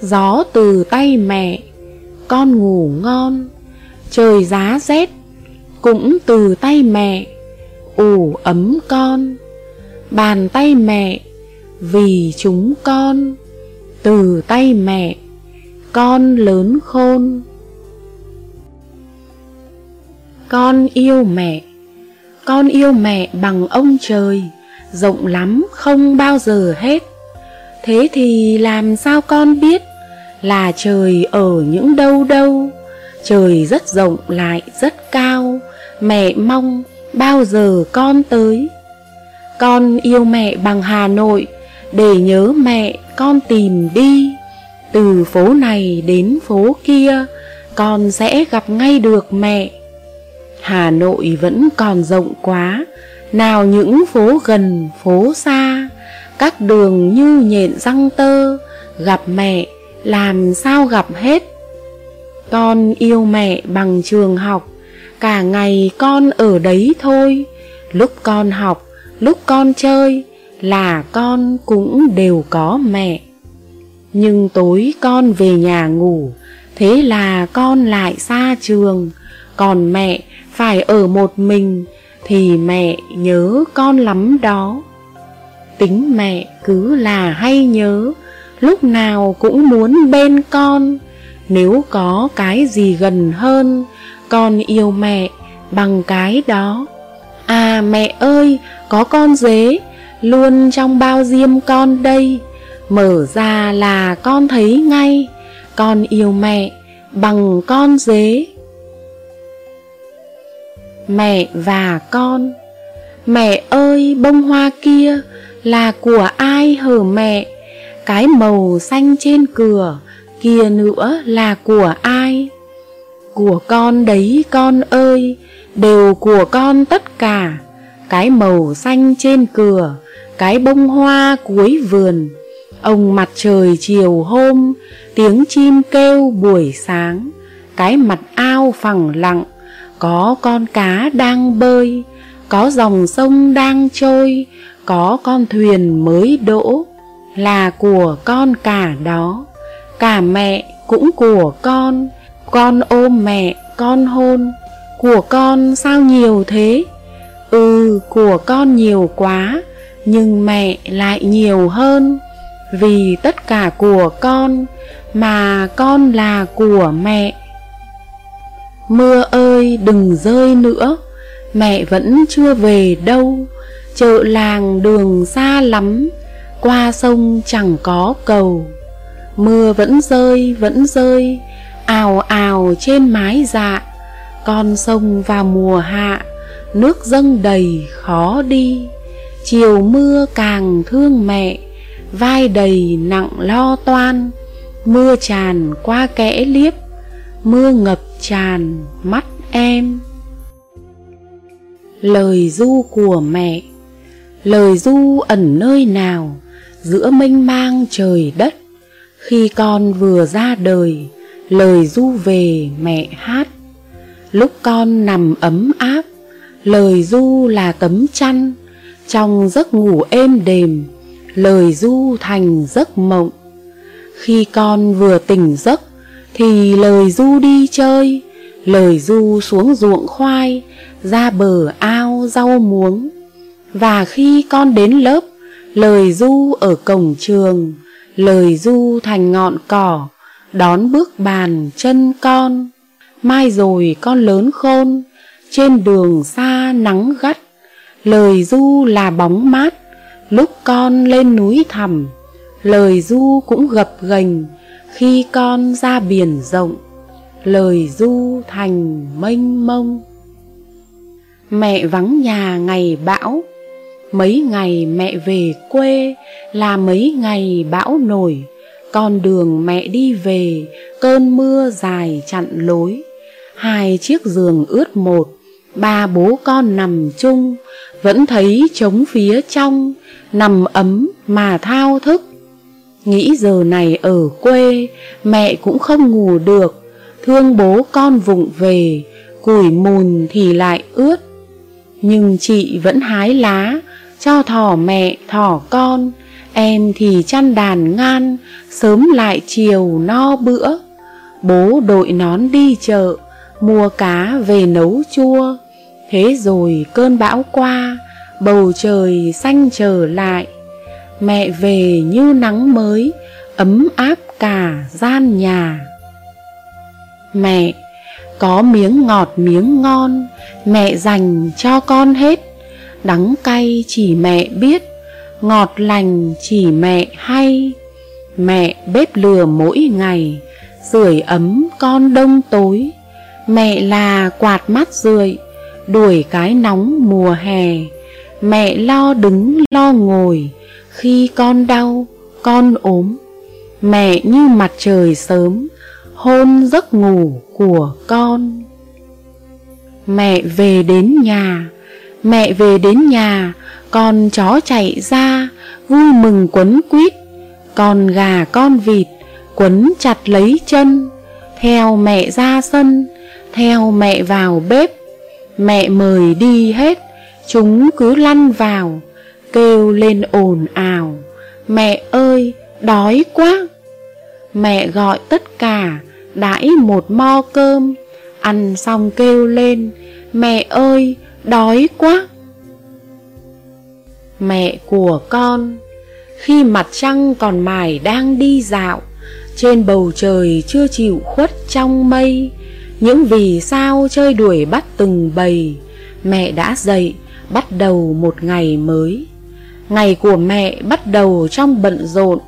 Gió từ tay mẹ, Con ngủ ngon. Trời giá rét, Cũng từ tay mẹ, ủ ấm con. Bàn tay mẹ, Vì chúng con. Từ tay mẹ, Con lớn khôn con yêu mẹ Con yêu mẹ bằng ông trời Rộng lắm không bao giờ hết Thế thì làm sao con biết Là trời ở những đâu đâu Trời rất rộng lại rất cao Mẹ mong bao giờ con tới Con yêu mẹ bằng Hà Nội, để nhớ mẹ con tìm đi. Từ phố này đến phố kia, con sẽ gặp ngay được mẹ. Hà Nội vẫn còn rộng quá, nào những phố gần, phố xa, các đường như nhện răng tơ, gặp mẹ làm sao gặp hết. Con yêu mẹ bằng trường học, cả ngày con ở đấy thôi, lúc con học, lúc con chơi là con cũng đều có mẹ. Nhưng tối con về nhà ngủ, thế là con lại xa trường, còn mẹ phải ở một mình thì mẹ nhớ con lắm đó. Tính mẹ cứ là hay nhớ, lúc nào cũng muốn bên con, nếu có cái gì gần hơn, con yêu mẹ bằng cái đó. À mẹ ơi, có con dế, luôn trong bao diêm con đây, mở ra là con thấy ngay, con yêu mẹ bằng con dế. Mẹ và con. Mẹ ơi, bông hoa kia là của ai hở mẹ? Cái màu xanh trên cửa kia nữa là của ai? Của con đấy con ơi, Đều của con tất cả. Cái màu xanh trên cửa, Cái bông hoa cuối vườn. Ông mặt trời chiều hôm, Tiếng chim kêu buổi sáng. Cái mặt ao phẳng lặng có con cá đang bơi, có dòng sông đang trôi, có con thuyền mới đỗ, là của con cả đó. Cả mẹ cũng của con, con ôm mẹ, con hôn, của con sao nhiều thế? Ừ, của con nhiều quá, nhưng mẹ lại nhiều hơn, vì tất cả của con, mà con là của mẹ. Mưa ơi, đừng rơi nữa. Mẹ vẫn chưa về đâu. Chợ làng đường xa lắm. Qua sông chẳng có cầu. Mưa vẫn rơi vẫn rơi. Ào ào trên mái dạ. Con sông vào mùa hạ. Nước dâng đầy, khó đi. Chiều mưa càng thương mẹ. Vai đầy nặng lo toan. Mưa tràn qua kẽ liếp. Mưa ngập tràn mắt em. Lời du của mẹ, lời du ẩn nơi nào giữa mênh mang trời đất. Khi con vừa ra đời, lời du về mẹ hát. Lúc con nằm ấm áp, lời du là tấm chăn. Trong giấc ngủ êm đềm, lời du thành giấc mộng. Khi con vừa tỉnh giấc thì lời du đi chơi, lời du xuống ruộng khoai, ra bờ ao rau muống. Và khi con đến lớp, lời du ở cổng trường, lời du thành ngọn cỏ, đón bước bàn chân con. Mai rồi con lớn khôn, trên đường xa nắng gắt, lời du là bóng mát. Lúc con lên núi thẳm, lời du cũng gập ghềnh khi con ra biển rộng, lời du thành mênh mông. Mẹ vắng nhà ngày bão, mấy ngày mẹ về quê là mấy ngày bão nổi. Con đường mẹ đi về, cơn mưa dài chặn lối. Hai chiếc giường ướt một, ba bố con nằm chung. Vẫn thấy trống phía trong, nằm ấm mà thao thức. Nghĩ giờ này ở quê, Mẹ cũng không ngủ được. Thương bố con vụng về, Củi mùn thì lại ướt. Nhưng chị vẫn hái lá, Cho thỏ mẹ, thỏ con. Em thì chăn đàn ngan, Sớm lại chiều no bữa. Bố đội nón đi chợ, Mua cá về nấu chua. Thế rồi cơn bão qua, Bầu trời xanh trở lại mẹ về như nắng mới, ấm áp cả gian nhà. Mẹ, có miếng ngọt miếng ngon, mẹ dành cho con hết. Đắng cay chỉ mẹ biết, ngọt lành chỉ mẹ hay. Mẹ bếp lửa mỗi ngày sưởi ấm con đông tối. Mẹ là quạt mát rượi, đuổi cái nóng mùa hè. Mẹ lo đứng lo ngồi khi con đau, con ốm, mẹ như mặt trời sớm hôn giấc ngủ của con. Mẹ về đến nhà, mẹ về đến nhà, con chó chạy ra, vui mừng quấn quýt. Con gà, con vịt quấn chặt lấy chân, theo mẹ ra sân, theo mẹ vào bếp. Mẹ mời đi hết, chúng cứ lăn vào kêu lên ồn ào. Mẹ ơi, đói quá. Mẹ gọi tất cả, đãi một mo cơm. Ăn xong kêu lên, mẹ ơi, đói quá. Mẹ của con, khi mặt trăng còn mải đang đi dạo, trên bầu trời chưa chịu khuất trong mây, những vì sao chơi đuổi bắt từng bầy, mẹ đã dậy bắt đầu một ngày mới ngày của mẹ bắt đầu trong bận rộn,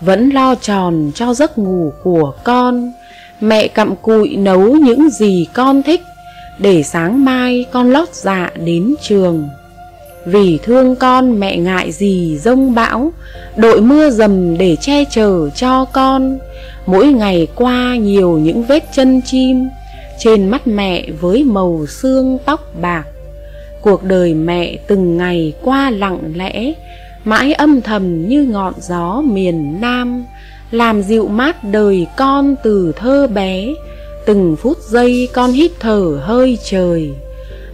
vẫn lo tròn cho giấc ngủ của con. Mẹ cặm cụi nấu những gì con thích, để sáng mai con lót dạ đến trường. Vì thương con, mẹ ngại gì rông bão, đội mưa dầm để che chở cho con. Mỗi ngày qua nhiều những vết chân chim, trên mắt mẹ với màu xương tóc bạc cuộc đời mẹ từng ngày qua lặng lẽ, mãi âm thầm như ngọn gió miền nam, làm dịu mát đời con từ thơ bé. Từng phút giây con hít thở hơi trời.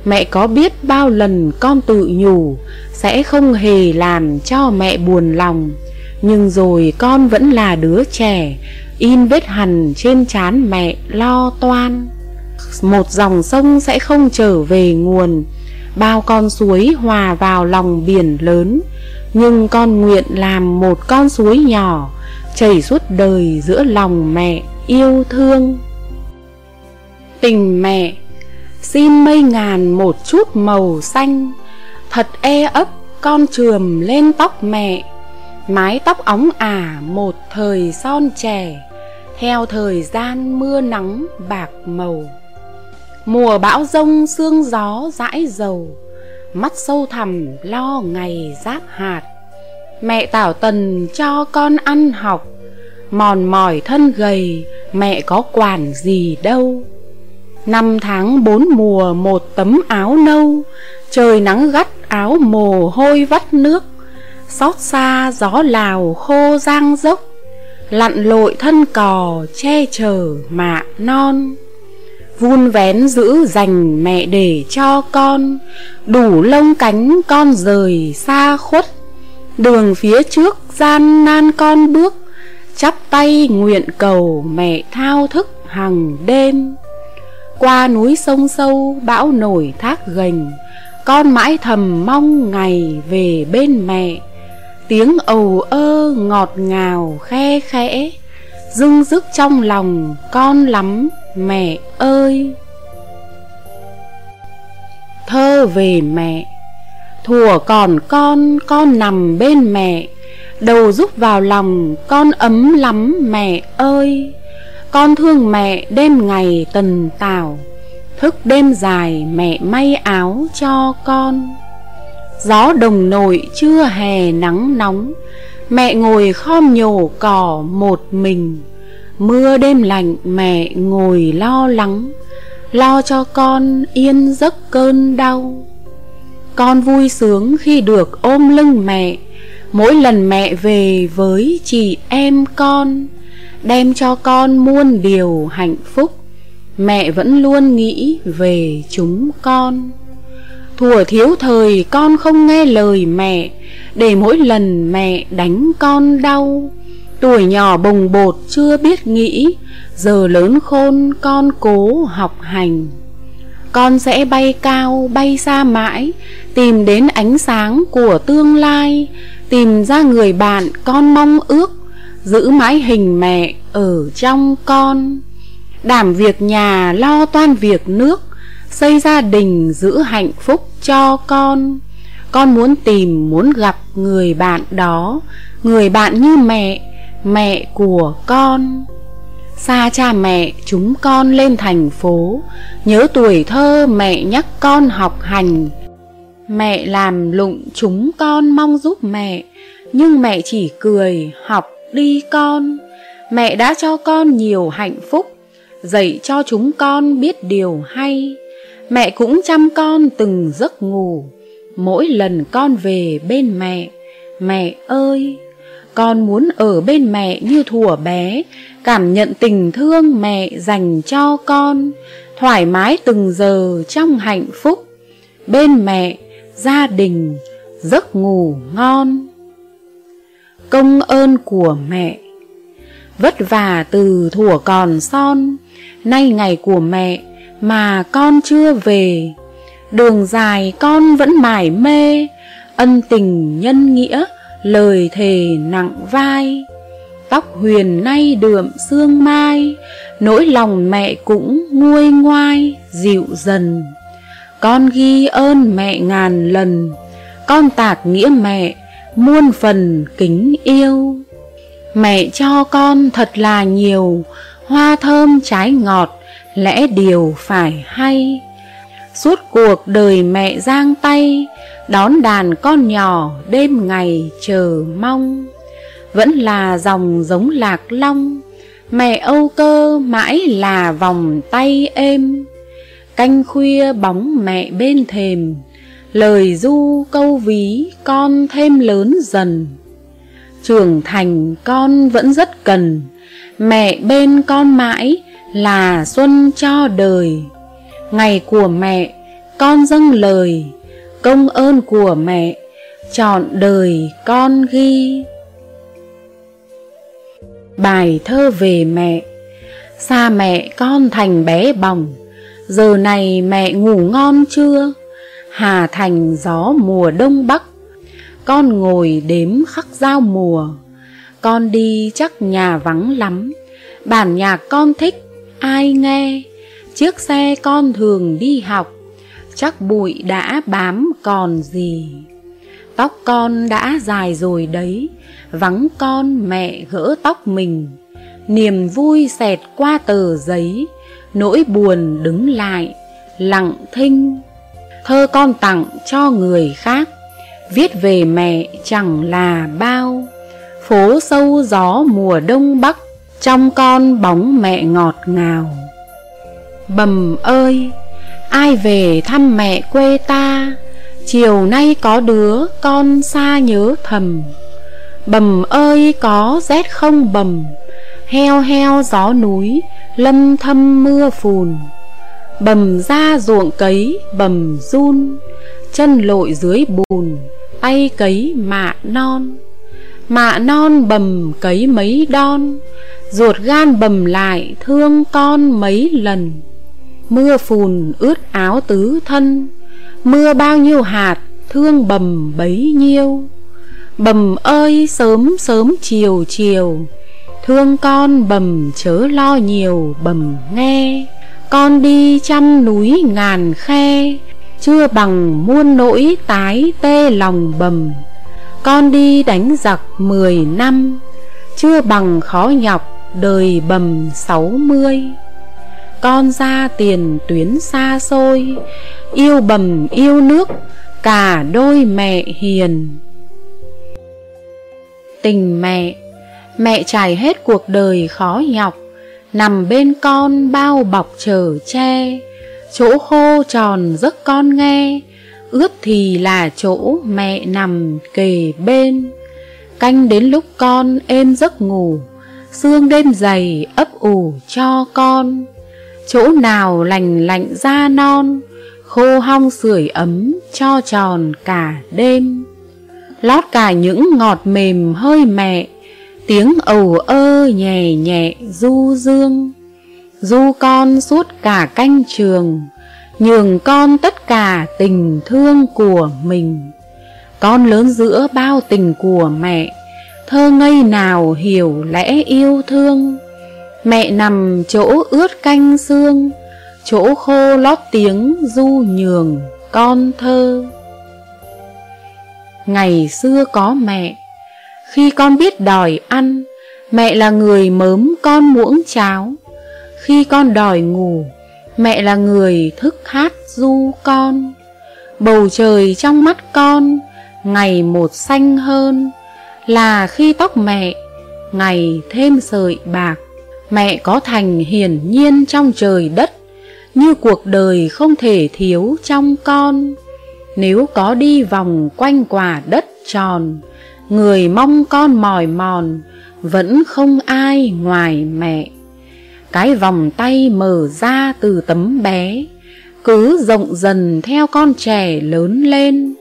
Mẹ có biết bao lần con tự nhủ, sẽ không hề làm cho mẹ buồn lòng. Nhưng rồi con vẫn là đứa trẻ, in vết hằn trên trán mẹ lo toan. Một dòng sông sẽ không trở về nguồn bao con suối hòa vào lòng biển lớn. Nhưng con nguyện làm một con suối nhỏ, chảy suốt đời giữa lòng mẹ yêu thương. Tình mẹ, xin mây ngàn một chút màu xanh. Thật e ấp, con trườm lên tóc mẹ. Mái tóc óng ả một thời son trẻ. Theo thời gian mưa nắng bạc màu mùa bão rông, sương gió dãi dầu, mắt sâu thẳm lo ngày giáp hạt. Mẹ tảo tần cho con ăn học, mòn mỏi thân gầy, mẹ có quản gì đâu. Năm tháng bốn mùa, một tấm áo nâu, trời nắng gắt áo mồ hôi vắt nước. Xót xa gió lào khô giang dốc, lặn lội thân cò che chở mạ non vun vén giữ dành mẹ để cho con. Đủ lông cánh con rời xa khuất, đường phía trước gian nan con bước. Chắp tay nguyện cầu mẹ thao thức hằng đêm. Qua núi sông sâu, bão nổi thác gành. Con mãi thầm mong ngày về bên mẹ. Tiếng ầu ơ ngọt ngào khe khẽ dưng dứt trong lòng, con lắm, mẹ ơi. Thơ về mẹ, thùa còn con con nằm bên mẹ. Đầu rúc vào lòng, con ấm lắm, mẹ ơi. Con thương mẹ đêm ngày tần tảo, thức đêm dài mẹ may áo cho con. Gió đồng nội chưa hè nắng nóng mẹ ngồi khom nhổ cỏ một mình. Mưa đêm lạnh, mẹ ngồi lo lắng. Lo cho con yên giấc cơn đau. Con vui sướng khi được ôm lưng mẹ. Mỗi lần mẹ về với chị em con, đem cho con muôn điều hạnh phúc, mẹ vẫn luôn nghĩ về chúng con thuở thiếu thời con không nghe lời mẹ, để mỗi lần mẹ đánh con đau. Tuổi nhỏ bồng bột chưa biết nghĩ, giờ lớn khôn con cố học hành. Con sẽ bay cao, bay xa mãi, tìm đến ánh sáng của tương lai, tìm ra người bạn con mong ước, giữ mãi hình mẹ ở trong con. Đảm việc nhà, lo toan việc nước xây gia đình giữ hạnh phúc cho con. Con muốn tìm, muốn gặp người bạn đó, người bạn như mẹ mẹ của con. Xa cha mẹ chúng con lên thành phố, nhớ tuổi thơ mẹ nhắc con học hành. Mẹ làm lụng chúng con mong giúp mẹ, Nhưng mẹ chỉ cười học đi con. Mẹ đã cho con nhiều hạnh phúc, Dạy cho chúng con biết điều hay. Mẹ cũng chăm con từng giấc ngủ. Mỗi lần con về bên mẹ Mẹ ơi Con muốn ở bên mẹ như thuở bé Cảm nhận tình thương mẹ dành cho con Thoải mái từng giờ trong hạnh phúc. Bên mẹ, gia đình, giấc ngủ ngon. Công ơn của mẹ. Vất vả từ thuở còn son Nay ngày của mẹ mà con chưa về. Đường dài con vẫn mải mê, Ân tình nhân nghĩa, lời thề nặng vai. Tóc huyền nay đượm sương mai, Nỗi lòng mẹ cũng nguôi ngoai, dịu dần. Con ghi ơn mẹ ngàn lần, Con tạc nghĩa mẹ muôn phần kính yêu. Mẹ cho con thật là nhiều, Hoa thơm trái ngọt lẽ điều phải hay. Suốt cuộc đời mẹ giang tay, Đón đàn con nhỏ đêm ngày chờ mong. Vẫn là dòng giống lạc long, Mẹ âu cơ mãi là vòng tay êm. Canh khuya bóng mẹ bên thềm, Lời du câu ví con thêm lớn dần. Trưởng thành con vẫn rất cần, Mẹ bên con mãi là xuân cho đời. Ngày của mẹ, con dâng lời. Công ơn của mẹ, chọn đời con ghi. Bài thơ về mẹ. Xa mẹ con thành bé bỏng. Giờ này mẹ ngủ ngon chưa? Hà thành gió mùa đông bắc. Con ngồi đếm khắc giao mùa. Con đi chắc nhà vắng lắm. Bản nhạc con thích ai nghe? Chiếc xe con thường đi học, Chắc bụi đã bám còn gì? Tóc con đã dài rồi đấy, Vắng con mẹ gỡ tóc mình. Niềm vui xẹt qua tờ giấy, Nỗi buồn đứng lại, Lặng thinh. Thơ con tặng cho người khác, Viết về mẹ chẳng là bao. Phố sâu gió mùa đông bắc trong con bóng mẹ ngọt ngào. Bầm ơi, Ai về thăm mẹ quê ta? Chiều nay có đứa con xa nhớ thầm. Bầm ơi, có rét không bầm? Heo heo gió núi, Lâm thâm mưa phùn. Bầm ra ruộng cấy, bầm run. Chân lội dưới bùn, Tay cấy mạ non. Mạ non bầm cấy mấy đon. Ruột gan bầm lại, thương con mấy lần. Mưa phùn ướt áo tứ thân. Mưa bao nhiêu hạt, thương bầm bấy nhiêu. Bầm ơi, sớm sớm chiều chiều. Thương con bầm chớ lo nhiều, bầm nghe. Con đi trăm núi ngàn khe. Chưa bằng muôn nỗi tái tê lòng bầm. Con đi đánh giặc mười năm. Chưa bằng khó nhọc đời bầm sáu mươi. Con ra tiền tuyến xa xôi, Yêu bầm yêu nước, Cả đôi mẹ hiền. Tình mẹ Mẹ trải hết cuộc đời khó nhọc, Nằm bên con bao bọc chở che. Chỗ khô tròn giấc con nghe, Ướt thì là chỗ mẹ nằm kề bên. Canh đến lúc con êm giấc ngủ Sương đêm dày ấp ủ cho con. Chỗ nào lành lạnh da non, Khô hong sưởi ấm cho tròn cả đêm. Lót cả những ngọt mềm hơi mẹ, Tiếng ầu ơ nhẹ nhẹ du dương. Du con suốt cả canh trường, Nhường con tất cả tình thương của mình. Con lớn giữa bao tình của mẹ Thơ ngây nào hiểu lẽ yêu thương. Mẹ nằm chỗ ướt canh xương, Chỗ khô lót tiếng du nhường con thơ. Ngày xưa có mẹ, Khi con biết đòi ăn, Mẹ là người mớm con muỗng cháo. Khi con đòi ngủ, Mẹ là người thức hát du con. Bầu trời trong mắt con, ngày một xanh hơn là khi tóc mẹ, ngày thêm sợi bạc. Mẹ có thành hiển nhiên trong trời đất, như cuộc đời không thể thiếu trong con. Nếu có đi vòng quanh quả đất tròn, người mong con mỏi mòn, vẫn không ai ngoài mẹ. Cái vòng tay mở ra từ tấm bé, cứ rộng dần theo con trẻ lớn lên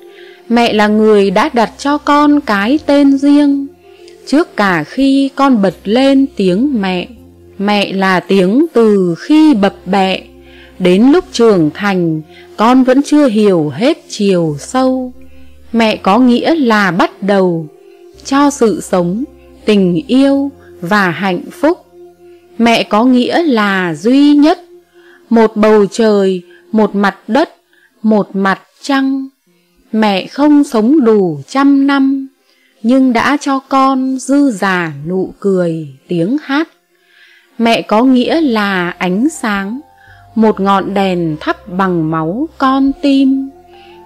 mẹ là người đã đặt cho con cái tên riêng. Trước cả khi con bật lên tiếng mẹ mẹ là tiếng từ khi bập bẹ. Đến lúc trưởng thành, con vẫn chưa hiểu hết chiều sâu. Mẹ có nghĩa là bắt đầu, cho sự sống, tình yêu và hạnh phúc. Mẹ có nghĩa là duy nhất, một bầu trời, một mặt đất, một mặt trăng mẹ không sống đủ trăm năm, nhưng đã cho con dư già nụ cười tiếng hát. Mẹ có nghĩa là ánh sáng, một ngọn đèn thắp bằng máu con tim.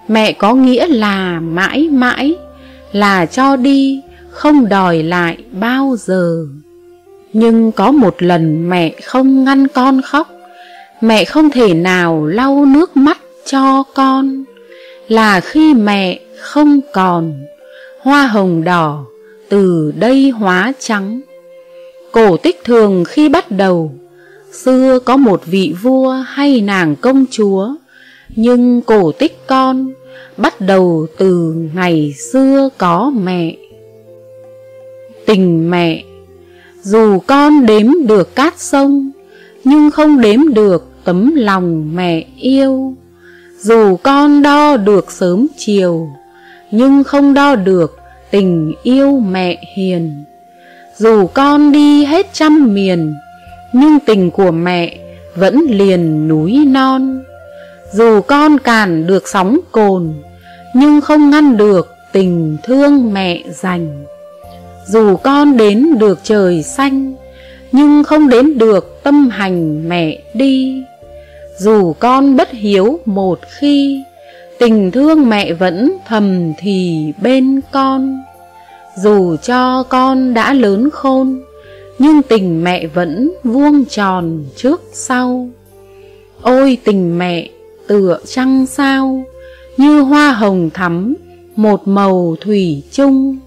Mẹ có nghĩa là mãi mãi, là cho đi, không đòi lại bao giờ. Nhưng có một lần mẹ không ngăn con khóc, mẹ không thể nào lau nước mắt cho con là khi mẹ không còn, hoa hồng đỏ từ đây hóa trắng. Cổ tích thường khi bắt đầu, xưa có một vị vua hay nàng công chúa, nhưng cổ tích con bắt đầu từ ngày xưa có mẹ. Tình mẹ, dù con đếm được cát sông, nhưng không đếm được tấm lòng mẹ yêu dù con đo được sớm chiều, nhưng không đo được tình yêu mẹ hiền. Dù con đi hết trăm miền, nhưng tình của mẹ vẫn liền núi non. Dù con cản được sóng cồn, nhưng không ngăn được tình thương mẹ dành. Dù con đến được trời xanh, nhưng không đến được tâm hành mẹ đi dù con bất hiếu một khi, tình thương mẹ vẫn thầm thì bên con. Dù cho con đã lớn khôn, nhưng tình mẹ vẫn vuông tròn trước sau. Ôi tình mẹ, tựa trăng sao, như hoa hồng thắm, một màu thủy chung.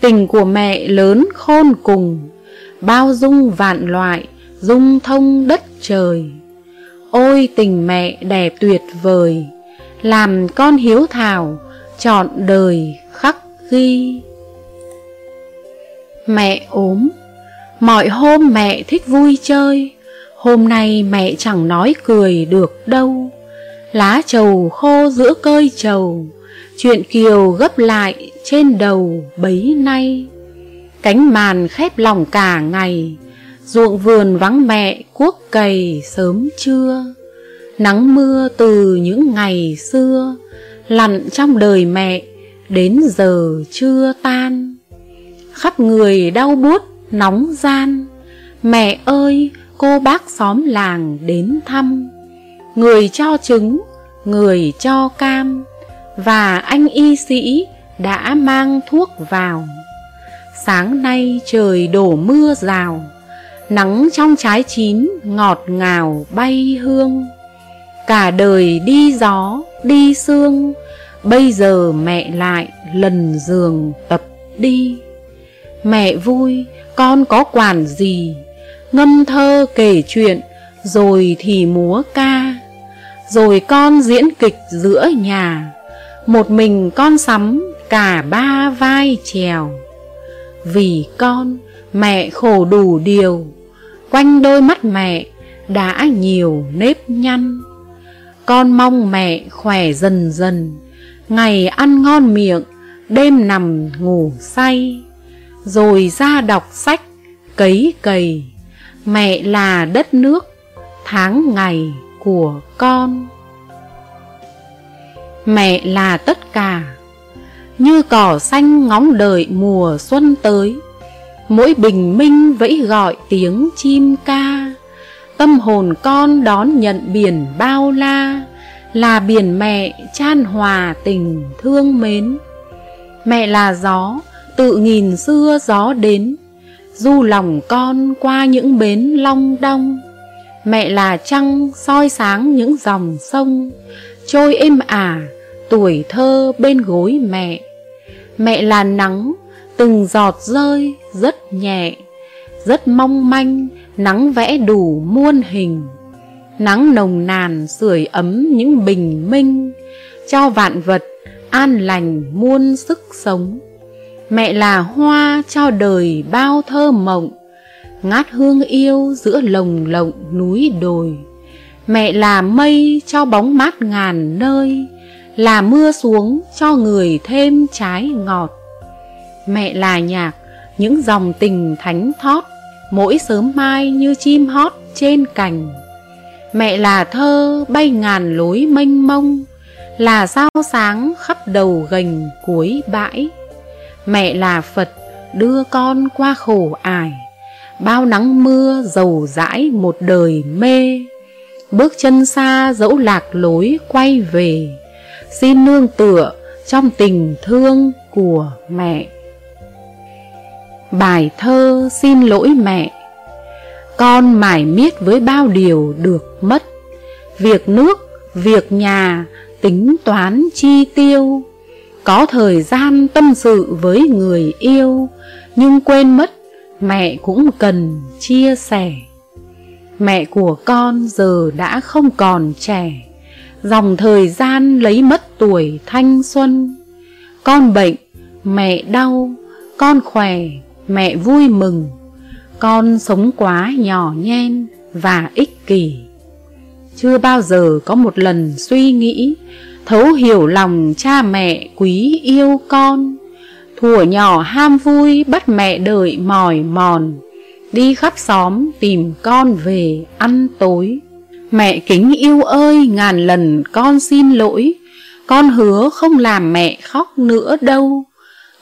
Tình của mẹ lớn khôn cùng, bao dung vạn loại, dung thông đất trời ôi tình mẹ đẹp tuyệt vời, làm con hiếu thảo, chọn đời khắc ghi. Mẹ ốm, mọi hôm mẹ thích vui chơi, hôm nay mẹ chẳng nói cười được đâu. Lá trầu khô giữa cơi trầu, chuyện kiều gấp lại trên đầu bấy nay. Cánh màn khép lòng cả ngày ruộng vườn vắng mẹ, cuốc cày sớm trưa. Nắng mưa từ những ngày xưa, lặn trong đời mẹ, đến giờ chưa tan. Khắp người đau buốt, nóng gian. Mẹ ơi, cô bác xóm làng đến thăm. Người cho trứng, người cho cam. Và anh y sĩ đã mang thuốc vào. Sáng nay trời đổ mưa rào nắng trong trái chín ngọt ngào bay hương. Cả đời đi gió, đi sương, bây giờ mẹ lại lần giường tập đi. Mẹ vui, con có quản gì? Ngâm thơ kể chuyện, rồi thì múa ca. Rồi con diễn kịch giữa nhà, một mình con sắm cả ba vai trèo. Vì con, mẹ khổ đủ điều quanh đôi mắt mẹ đã nhiều nếp nhăn. Con mong mẹ khỏe dần dần, ngày ăn ngon miệng, đêm nằm ngủ say. Rồi ra đọc sách, cấy cầy, mẹ là đất nước, tháng ngày của con. Mẹ là tất cả, như cỏ xanh ngóng đợi mùa xuân tới mỗi bình minh vẫy gọi tiếng chim ca. Tâm hồn con đón nhận biển bao la, là biển mẹ chan hòa tình thương mến. Mẹ là gió, tự nghìn xưa gió đến. Du lòng con qua những bến long đong, mẹ là trăng soi sáng những dòng sông. Trôi êm ả tuổi thơ bên gối mẹ. Mẹ là nắng từng giọt rơi rất nhẹ, rất mong manh, nắng vẽ đủ muôn hình. Nắng nồng nàn sưởi ấm những bình minh, cho vạn vật an lành muôn sức sống. Mẹ là hoa cho đời bao thơ mộng, ngát hương yêu giữa lồng lộng núi đồi. Mẹ là mây cho bóng mát ngàn nơi, là mưa xuống cho người thêm trái ngọt mẹ là nhạc, những dòng tình thánh thót, mỗi sớm mai như chim hót trên cành. Mẹ là thơ bay ngàn lối mênh mông, là sao sáng khắp đầu gành cuối bãi. Mẹ là phật đưa con qua khổ ải, bao nắng mưa dầu dãi một đời mê. Bước chân xa dẫu lạc lối quay về, xin nương tựa trong tình thương của mẹ bài thơ xin lỗi mẹ. Con mải miết với bao điều được mất. Việc nước, việc nhà, tính toán chi tiêu. Có thời gian tâm sự với người yêu, nhưng quên mất mẹ cũng cần chia sẻ. Mẹ của con giờ đã không còn trẻ. Dòng thời gian lấy mất tuổi thanh xuân. Con bệnh, mẹ đau, con khỏe mẹ vui mừng, con sống quá nhỏ nhen và ích kỷ. Chưa bao giờ có một lần suy nghĩ, thấu hiểu lòng cha mẹ quý yêu con. Thuở nhỏ ham vui bắt mẹ đợi mỏi mòn, đi khắp xóm tìm con về ăn tối. Mẹ kính yêu ơi, ngàn lần con xin lỗi, con hứa không làm mẹ khóc nữa đâu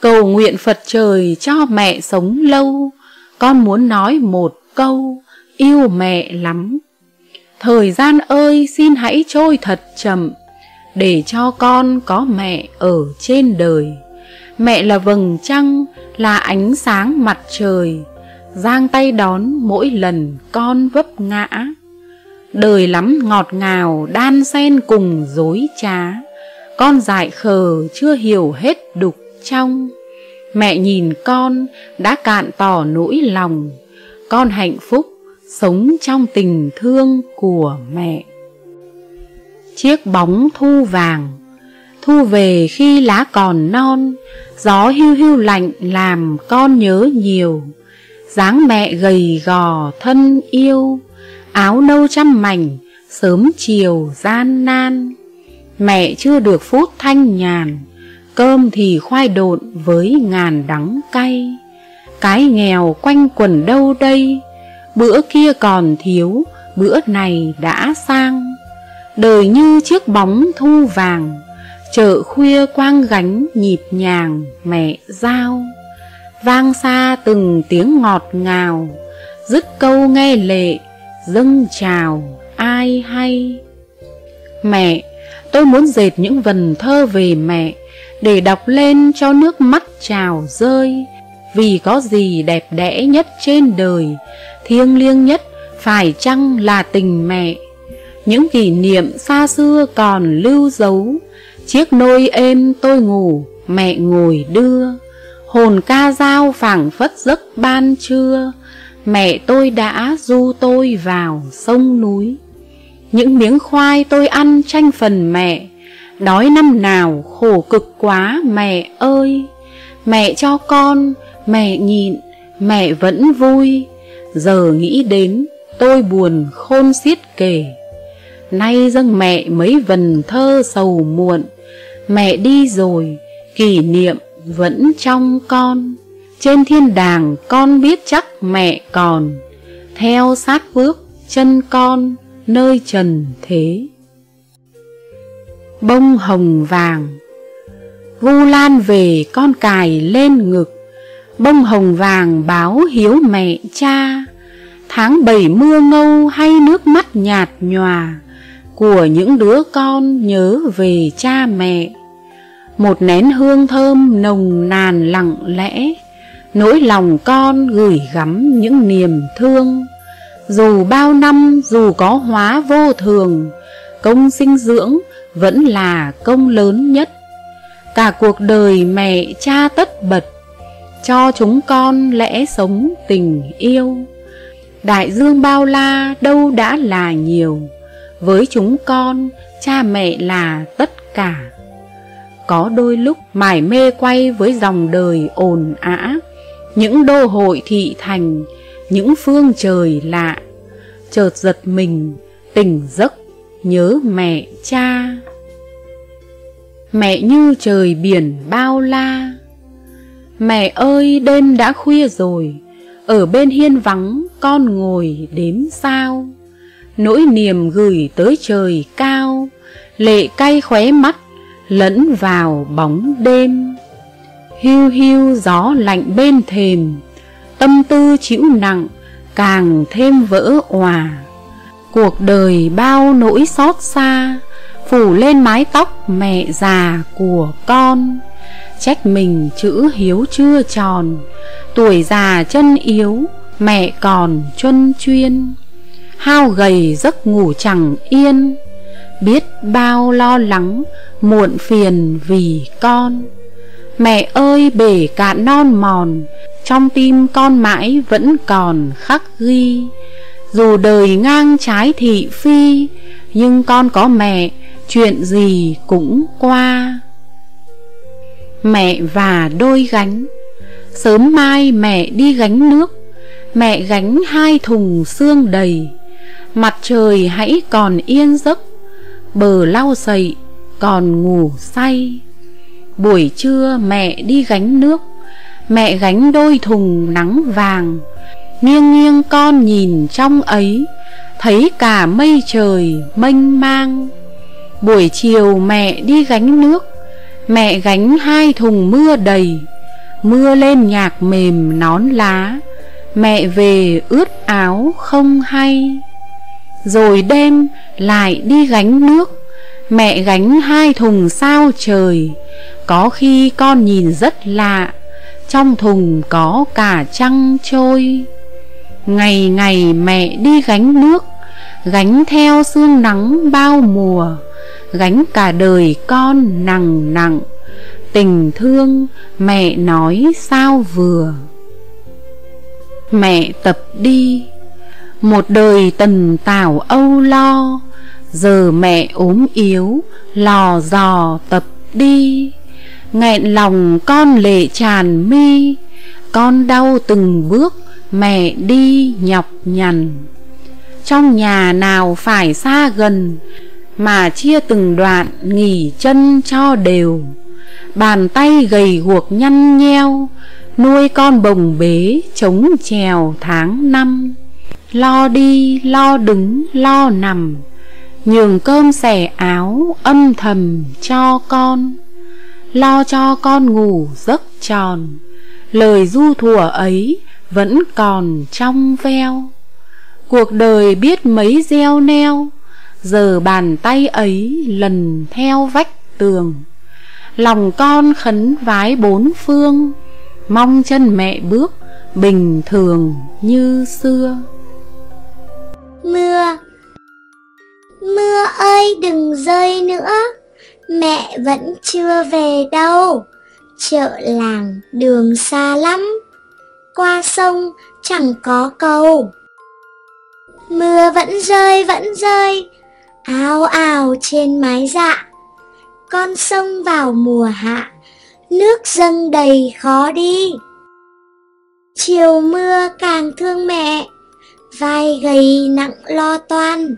cầu nguyện phật trời cho mẹ sống lâu. Con muốn nói một câu, yêu mẹ lắm. Thời gian ơi, xin hãy trôi thật chậm, để cho con có mẹ ở trên đời. Mẹ là vầng trăng, là ánh sáng mặt trời. Giang tay đón mỗi lần con vấp ngã. Đời lắm ngọt ngào, đan xen cùng dối trá. Con dại khờ, chưa hiểu hết đục trong. Mẹ nhìn con đã cạn tỏ nỗi lòng. Con hạnh phúc sống trong tình thương của mẹ. Chiếc bóng thu vàng, thu về khi lá còn non. Gió hiu hiu lạnh làm con nhớ nhiều. Dáng mẹ gầy gò thân yêu. Áo nâu trăm mảnh, sớm chiều gian nan. Mẹ chưa được phút thanh nhàn cơm thì khoai độn với ngàn đắng cay. Cái nghèo quanh quần đâu đây? Bữa kia còn thiếu, bữa này đã sang. Đời như chiếc bóng thu vàng, chợ khuya quang gánh nhịp nhàng mẹ giao vang xa từng tiếng ngọt ngào, dứt câu nghe lệ, dâng chào ai hay. Mẹ, tôi muốn dệt những vần thơ về mẹ để đọc lên cho nước mắt trào rơi. Vì có gì đẹp đẽ nhất trên đời, thiêng liêng nhất phải chăng là tình mẹ? Những kỷ niệm xa xưa còn lưu dấu, chiếc nôi êm tôi ngủ, mẹ ngồi đưa. Hồn ca dao phảng phất giấc ban trưa, mẹ tôi đã du tôi vào sông núi. Những miếng khoai tôi ăn tranh phần mẹ Đói năm nào khổ cực quá mẹ ơi. Mẹ cho con, mẹ nhịn, mẹ vẫn vui. Giờ nghĩ đến tôi buồn khôn xiết kể. Nay dâng mẹ mấy vần thơ sầu muộn. Mẹ đi rồi, kỷ niệm vẫn trong con. Trên thiên đàng con biết chắc mẹ còn. Theo sát bước chân con nơi trần thế bông hồng vàng. Vu Lan về con cài lên ngực. Bông hồng vàng báo hiếu mẹ cha. Tháng bảy mưa ngâu hay nước mắt nhạt nhòa của những đứa con nhớ về cha mẹ. Một nén hương thơm nồng nàn lặng lẽ, nỗi lòng con gửi gắm những niềm thương. Dù bao năm dù có hóa vô thường, công sinh dưỡng vẫn là công lớn nhất. Cả cuộc đời mẹ cha tất bật, cho chúng con lẽ sống tình yêu. Đại dương bao la đâu đã là nhiều, với chúng con cha mẹ là tất cả. Có đôi lúc mải mê quay với dòng đời ồn ã những đô hội thị thành, những phương trời lạ, chợt giật mình, tỉnh giấc nhớ mẹ cha. Mẹ như trời biển bao la. Mẹ ơi, đêm đã khuya rồi. Ở bên hiên vắng, con ngồi đếm sao. Nỗi niềm gửi tới trời cao. Lệ cay khóe mắt, lẫn vào bóng đêm. Hiu hiu gió lạnh bên thềm. Tâm tư chịu nặng, càng thêm vỡ òa cuộc đời bao nỗi xót xa, phủ lên mái tóc mẹ già của con. Trách mình chữ hiếu chưa tròn, tuổi già chân yếu, mẹ còn chân chuyên. Hao gầy giấc ngủ chẳng yên, biết bao lo lắng, muộn phiền vì con. Mẹ ơi, bể cạn non mòn, trong tim con mãi vẫn còn khắc ghi dù đời ngang trái thị phi, nhưng con có mẹ, chuyện gì cũng qua. Mẹ và đôi gánh, sớm mai mẹ đi gánh nước, mẹ gánh hai thùng xương đầy. Mặt trời hãy còn yên giấc, bờ lau sậy còn ngủ say. Buổi trưa mẹ đi gánh nước, mẹ gánh đôi thùng nắng vàng nghiêng nghiêng con nhìn trong ấy, thấy cả mây trời mênh mang. Buổi chiều mẹ đi gánh nước, mẹ gánh hai thùng mưa đầy. Mưa lên nhạc mềm nón lá, mẹ về ướt áo không hay. Rồi đêm lại đi gánh nước, mẹ gánh hai thùng sao trời. Có khi con nhìn rất lạ, trong thùng có cả trăng trôi ngày ngày mẹ đi gánh nước, gánh theo sương nắng bao mùa, gánh cả đời con nặng nặng. Tình thương mẹ nói sao vừa. Mẹ tập đi, một đời tần tảo âu lo, giờ mẹ ốm yếu, lò dò tập đi. Nghẹn lòng con lệ tràn mi, con đau từng bước mẹ đi nhọc nhằn. Trong nhà nào phải xa gần mà chia từng đoạn nghỉ chân cho đều. Bàn tay gầy guộc nhăn nheo, nuôi con bồng bế chống chèo tháng năm. Lo đi, lo đứng, lo nằm, nhường cơm xẻ áo âm thầm cho con. Lo cho con ngủ giấc tròn, lời du thủa ấy vẫn còn trong veo. Cuộc đời biết mấy gieo neo, giờ bàn tay ấy lần theo vách tường. Lòng con khấn vái bốn phương, mong chân mẹ bước bình thường như xưa. Mưa mưa ơi đừng rơi nữa, mẹ vẫn chưa về đâu, chợ làng đường xa lắm qua sông, chẳng có cầu. Mưa vẫn rơi vẫn rơi ào ào trên mái dạ. Con sông vào mùa hạ, nước dâng đầy khó đi. Chiều mưa càng thương mẹ, vai gầy nặng lo toan.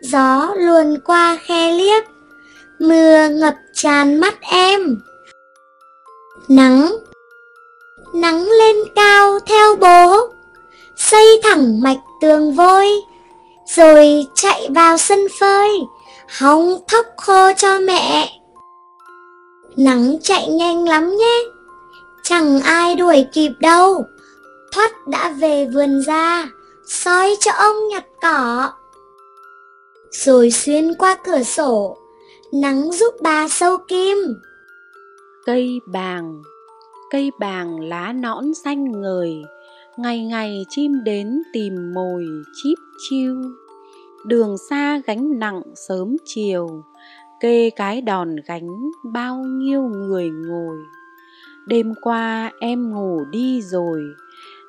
Gió luồn qua khe liếc, mưa ngập tràn mắt em. Nắng nắng lên cao theo bố. Xây thẳng mạch tường vôi rồi chạy vào sân phơi hóng thóc khô cho mẹ. Nắng chạy nhanh lắm nhé chẳng ai đuổi kịp đâu. Thoát đã về vườn ra soi cho ông nhặt cỏ. Rồi xuyên qua cửa sổ, nắng giúp bà sâu kim. Cây bàng, cây bàng lá nõn xanh ngời, ngày ngày chim đến tìm mồi chíp chiêu. Đường xa gánh nặng sớm chiều, kê cái đòn gánh bao nhiêu người ngồi. Đêm qua em ngủ đi rồi,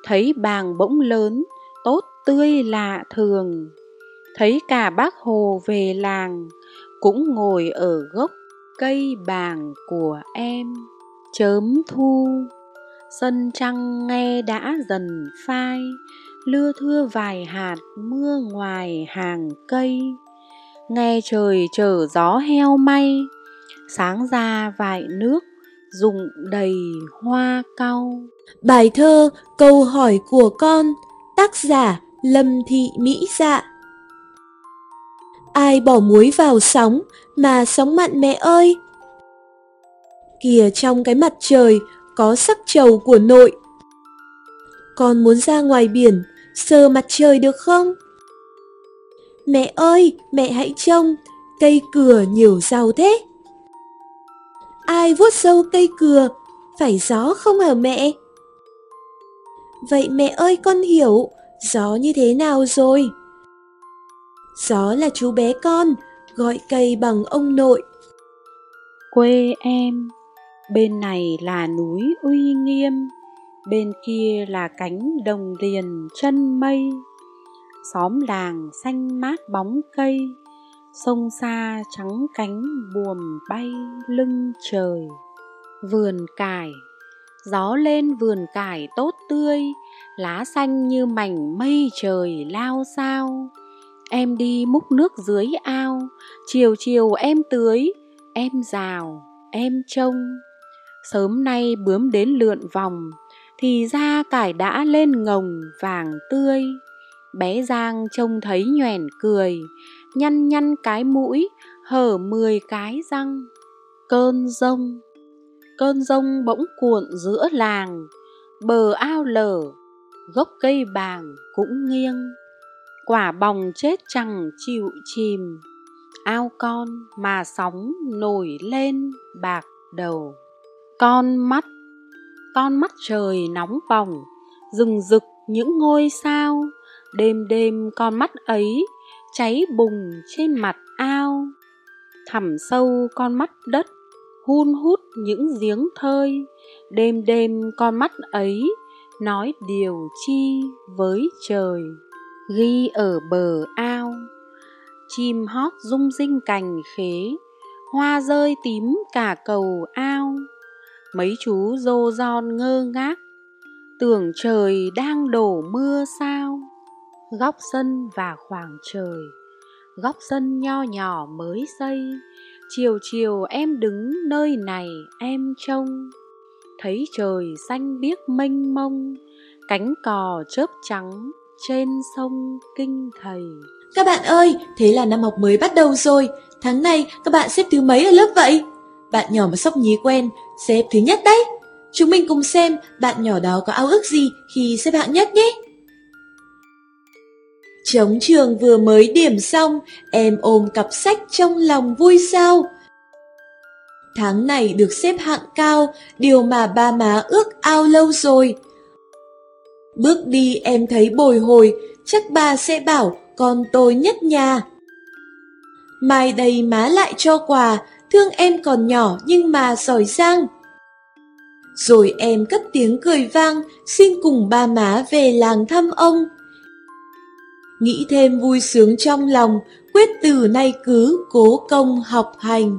thấy bàng bỗng lớn, tốt tươi lạ thường. Thấy cả bác hồ về làng cũng ngồi ở gốc cây bàng của em chớm thu. Sân trăng nghe đã dần phai, lưa thưa vài hạt, mưa ngoài hàng cây. Nghe trời chở gió heo may, sáng ra vài nước, rụng đầy hoa cau. Bài thơ câu hỏi của con, tác giả lâm thị mỹ dạ. Ai bỏ muối vào sóng mà sóng mặn mẹ ơi kìa trong cái mặt trời có sắc trầu của nội. Con muốn ra ngoài biển sờ mặt trời được không? Mẹ ơi mẹ hãy trông cây cừa nhiều rau thế. Ai vuốt sâu cây cừa phải gió không hả mẹ? Vậy mẹ ơi con hiểu gió như thế nào rồi? Gió là chú bé con, gọi cây bằng ông nội. Quê em, bên này là núi uy nghiêm, bên kia là cánh đồng liền chân mây. Xóm làng xanh mát bóng cây, sông xa trắng cánh buồm bay lưng trời. Vườn cải, gió lên vườn cải tốt tươi, lá xanh như mảnh mây trời lao sao Em đi múc nước dưới ao, chiều chiều em tưới, em rào, em trông. Sớm nay bướm đến lượn vòng, thì ra cải đã lên ngồng vàng tươi. Bé Giang trông thấy nhoẻn cười, nhăn nhăn cái mũi, hở mười cái răng. Cơn rông Cơn rông bỗng cuộn giữa làng, bờ ao lở, gốc cây bàng cũng nghiêng quả bòng chết chẳng chịu chìm ao con mà sóng nổi lên bạc đầu con mắt con mắt trời nóng bỏng, rừng rực những ngôi sao. Đêm đêm con mắt ấy cháy bùng trên mặt ao. Thẳm sâu con mắt đất hun hút những giếng thơi. Đêm đêm con mắt ấy nói điều chi với trời. Ghi ở bờ ao, chim hót rung rinh cành khế. Hoa rơi tím cả cầu ao mấy chú rô ron ngơ ngác tưởng trời đang đổ mưa sao góc sân và khoảng trời góc sân nho nhỏ mới xây chiều chiều em đứng nơi này em trông thấy trời xanh biếc mênh mông cánh cò chớp trắng trên sông Kinh Thầy. Các bạn ơi, thế là năm học mới bắt đầu rồi. Tháng này các bạn xếp thứ mấy ở lớp vậy? Bạn nhỏ mà sóc nhí quen, xếp thứ nhất đấy. Chúng mình cùng xem bạn nhỏ đó có ao ước gì khi xếp hạng nhất nhé. Chống trường vừa mới điểm xong, em ôm cặp sách trong lòng vui sao. Tháng này được xếp hạng cao, điều mà ba má ước ao lâu rồi. Bước đi em thấy bồi hồi, chắc bà sẽ bảo con tôi nhất nhà. Mai đây má lại cho quà, thương em còn nhỏ nhưng mà giỏi giang. Rồi em cất tiếng cười vang, xin cùng ba má về làng thăm ông. Nghĩ thêm vui sướng trong lòng, quyết từ nay cứ cố công học hành.